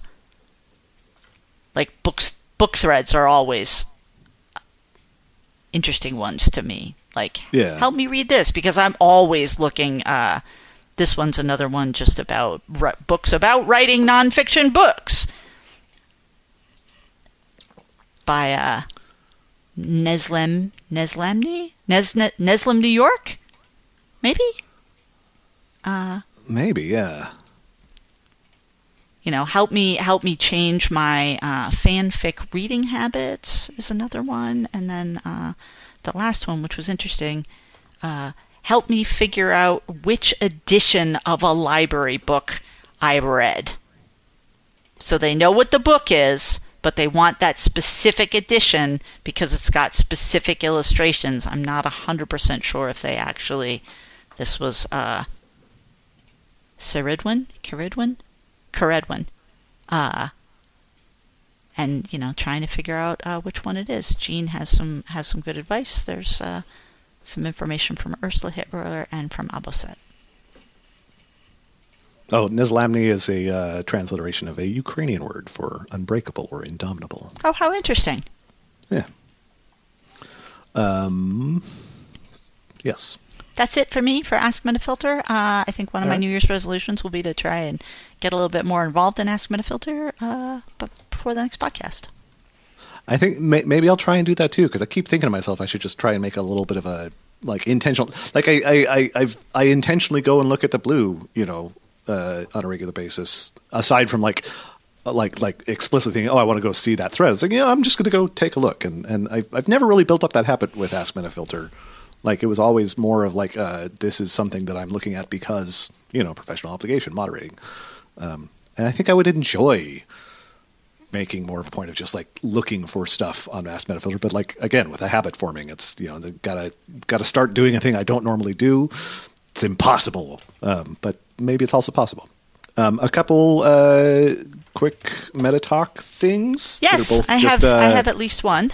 like books book threads are always interesting ones to me. Like Yeah. help me read this because I'm always looking. Uh, this one's another one just about ri- books about writing nonfiction books by uh, Neslem Neslemny Nesne, Neslem New York, maybe. Uh, Maybe, yeah. you know, help me help me change my uh, fanfic reading habits is another one, and then uh, the last one, which was interesting, uh, help me figure out which edition of a library book I read. So they know what the book is, but they want that specific edition because it's got specific illustrations. I'm not 100% sure if they actually. This was uh, Ceridwen? Ceridwen? Ceridwen. Uh, and you know, trying to figure out uh, which one it is. Jean has some has some good advice. There's uh, some information from Ursula Hitler and from Aboset. Oh, Neslamny is a uh, transliteration of a Ukrainian word for unbreakable or indomitable. Oh, how interesting! Yeah. Um. Yes. That's it for me for Ask Metafilter. Uh, I think one of my Alright. New Year's resolutions will be to try and get a little bit more involved in Ask Metafilter uh, but before the next podcast. I think may- maybe I'll try and do that too because I keep thinking to myself I should just try and make a little bit of a like intentional like I I I I've, I intentionally go and look at the blue you know uh, on a regular basis aside from like like like explicitly thinking oh I want to go see that thread it's like yeah I'm just going to go take a look and and I've I've never really built up that habit with Ask Metafilter like it was always more of like uh, this is something that I'm looking at because you know professional obligation moderating um, and I think I would enjoy making more of a point of just like looking for stuff on Mass Metafilter. But like again, with a habit forming, it's you know gotta gotta start doing a thing I don't normally do. It's impossible, um, but maybe it's also possible. Um, a couple uh, quick MetaTalk things. Yes, I just, have. I uh, have at least one.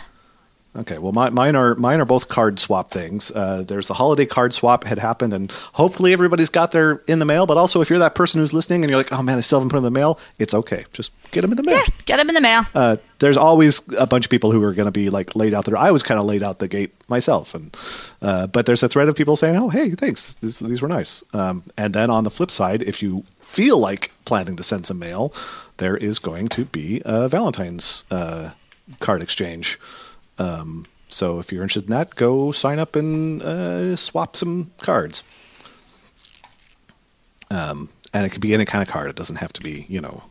Okay, well, my, mine are mine are both card swap things. Uh, there's the holiday card swap had happened, and hopefully everybody's got their in the mail. But also, if you're that person who's listening and you're like, "Oh man, I still haven't put them in the mail," it's okay. Just get them in the mail. Yeah, get them in the mail. Uh, there's always a bunch of people who are going to be like laid out there. I was kind of laid out the gate myself, and uh, but there's a thread of people saying, "Oh, hey, thanks, this, these were nice." Um, and then on the flip side, if you feel like planning to send some mail, there is going to be a Valentine's uh, card exchange. Um, so if you're interested in that, go sign up and uh, swap some cards. Um, and it could be any kind of card. It doesn't have to be, you know,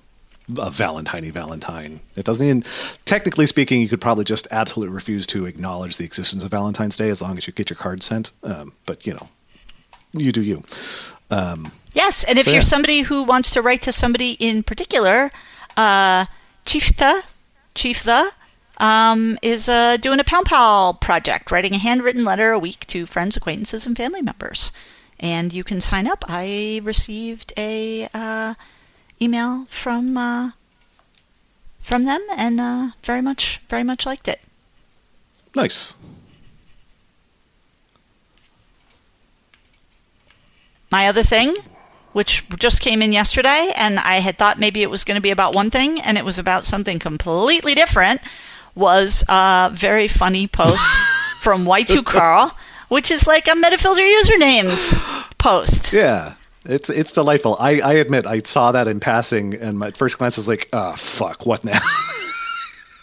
a Valentine Valentine. It doesn't even, technically speaking, you could probably just absolutely refuse to acknowledge the existence of Valentine's Day as long as you get your card sent. Um, but, you know, you do you. Um, Yes, and if So, you're yeah. somebody who wants to write to somebody in particular, uh, Chiefta, Chiefta, um, is uh, doing a Pal Pal project, writing a handwritten letter a week to friends, acquaintances, and family members. And you can sign up. I received a uh, email from uh, from them, and uh, very much, very much liked it. nice. My other thing, which just came in yesterday, and I had thought maybe it was going to be about one thing, and it was about something completely different, was a very funny post from y2karl, which is like a Metafilter usernames post. Yeah. It's it's delightful. I, I admit I saw that in passing, and my first glance was like, "Ah, fuck, what now?"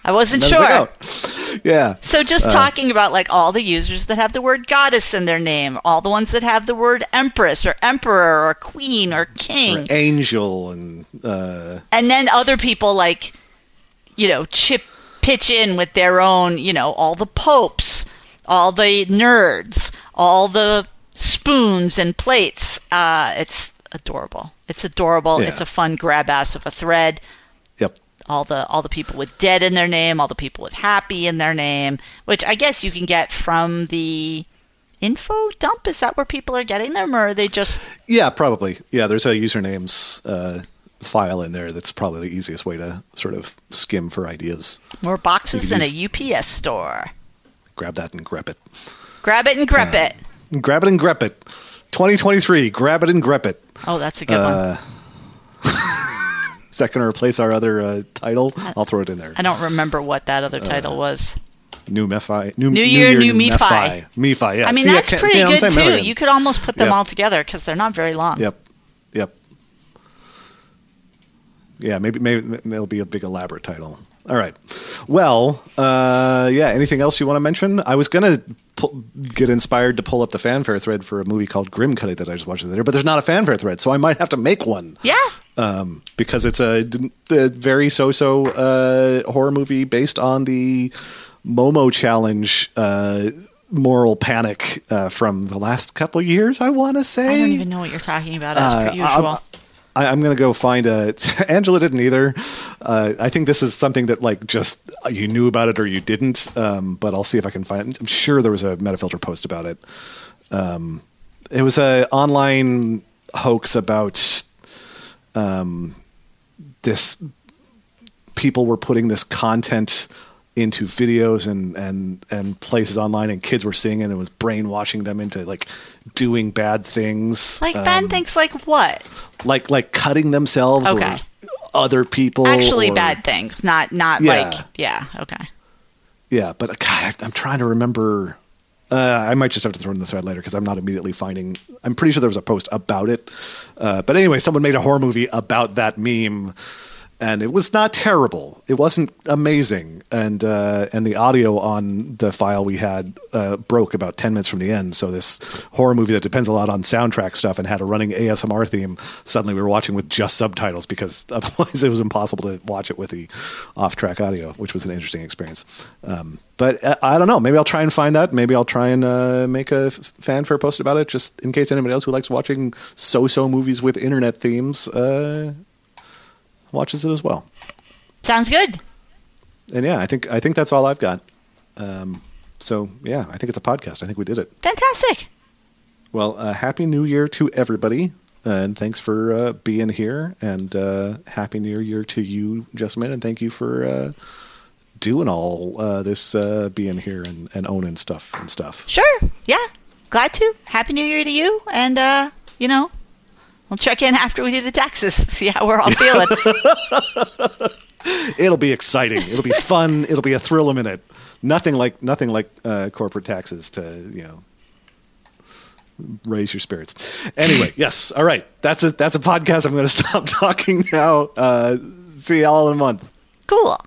I wasn't And I was sure. like, oh. Yeah, So just talking about like all the users that have the word goddess in their name, all the ones that have the word empress or emperor or queen or king. angel and uh, and then other people like you know chip pitch in with their own you know all the popes all the nerds all the spoons and plates uh, it's adorable it's adorable Yeah. it's a fun grab ass of a thread yep. all the all the people with dead in their name all the people with happy in their name which i guess you can get from the Infodump? Is that where people are getting them, or are they just Yeah, probably. Yeah, there's a usernames uh, file in there that's probably the easiest way to sort of skim for ideas. more boxes than can a UPS store? Grab that and grep it. Grab it and grep it. Grab it and grep it. 2023, grab it and grep it. Oh, that's a good Uh, one. Is that going to replace our other uh, title? I'll throw it in there. I don't remember what that other title was. New MeFi. New, New Year, New. MeFi. MeFi, yeah. I mean, See, that's can't- pretty see good too. You could almost put them Yep. all together because they're not very long. Yep. Yeah, maybe maybe it'll be a big elaborate title. All right. Well, uh, yeah. Anything else you want to mention? I was gonna get inspired to pull up the fanfare thread for a movie called Grimcutty that I just watched the other day, but there's not a fanfare thread, so I might have to make one. Yeah. Um, because it's a very so-so uh, horror movie based on the Momo Challenge uh, moral panic uh, from the last couple years. I want to say. I don't even know what you're talking about as Uh, per usual. I'm, I'm going to go find a. Angela didn't either. Uh, I think this is something that like just you knew about it or you didn't. Um, but I'll see if I can find. I'm sure there was a Metafilter post about it. Um, it was a online hoax about um, this. People were putting this content into videos and and and places online, and kids were seeing it, and it was brainwashing them into like doing bad things. like Um, bad things like what? like like cutting themselves Okay. or other people Actually or- bad things, not not Yeah. like yeah, okay. yeah but god I, i'm trying to remember uh, i might just have to throw in the thread later because i'm not immediately finding i'm pretty sure there was a post about it uh, but anyway someone made a horror movie about that meme and it was not terrible. It wasn't amazing, and uh, and the audio on the file we had uh, broke about ten minutes from the end. So this horror movie that depends a lot on soundtrack stuff and had a running ASMR theme, suddenly we were watching with just subtitles because otherwise it was impossible to watch it with the off-track audio, which was an interesting experience. Um, but uh, I don't know. Maybe I'll try and find that. Maybe I'll try and uh, make a f- fanfare post about it, just in case anybody else who likes watching so-so movies with internet themes uh, watches it as well. Sounds good. And yeah, I think I think that's all I've got. Um, so yeah, I think it's a podcast. I think we did it. Fantastic. Well, uh, happy New Year to everybody, and thanks for uh, being here. And uh, happy New Year to you, Jessamyn, and thank you for uh, doing all uh, this uh, being here and, and owning stuff and stuff. Sure. Yeah. Glad to. Happy New Year to you. And uh, you know, we'll check in after we do the taxes, see how we're all feeling. It'll be exciting. It'll be fun. It'll be a thrill a minute. Nothing like nothing like uh, corporate taxes to you know raise your spirits. Anyway, yes. All right. That's a that's a podcast. I'm going to stop talking now. Uh, see y'all in a month. cool.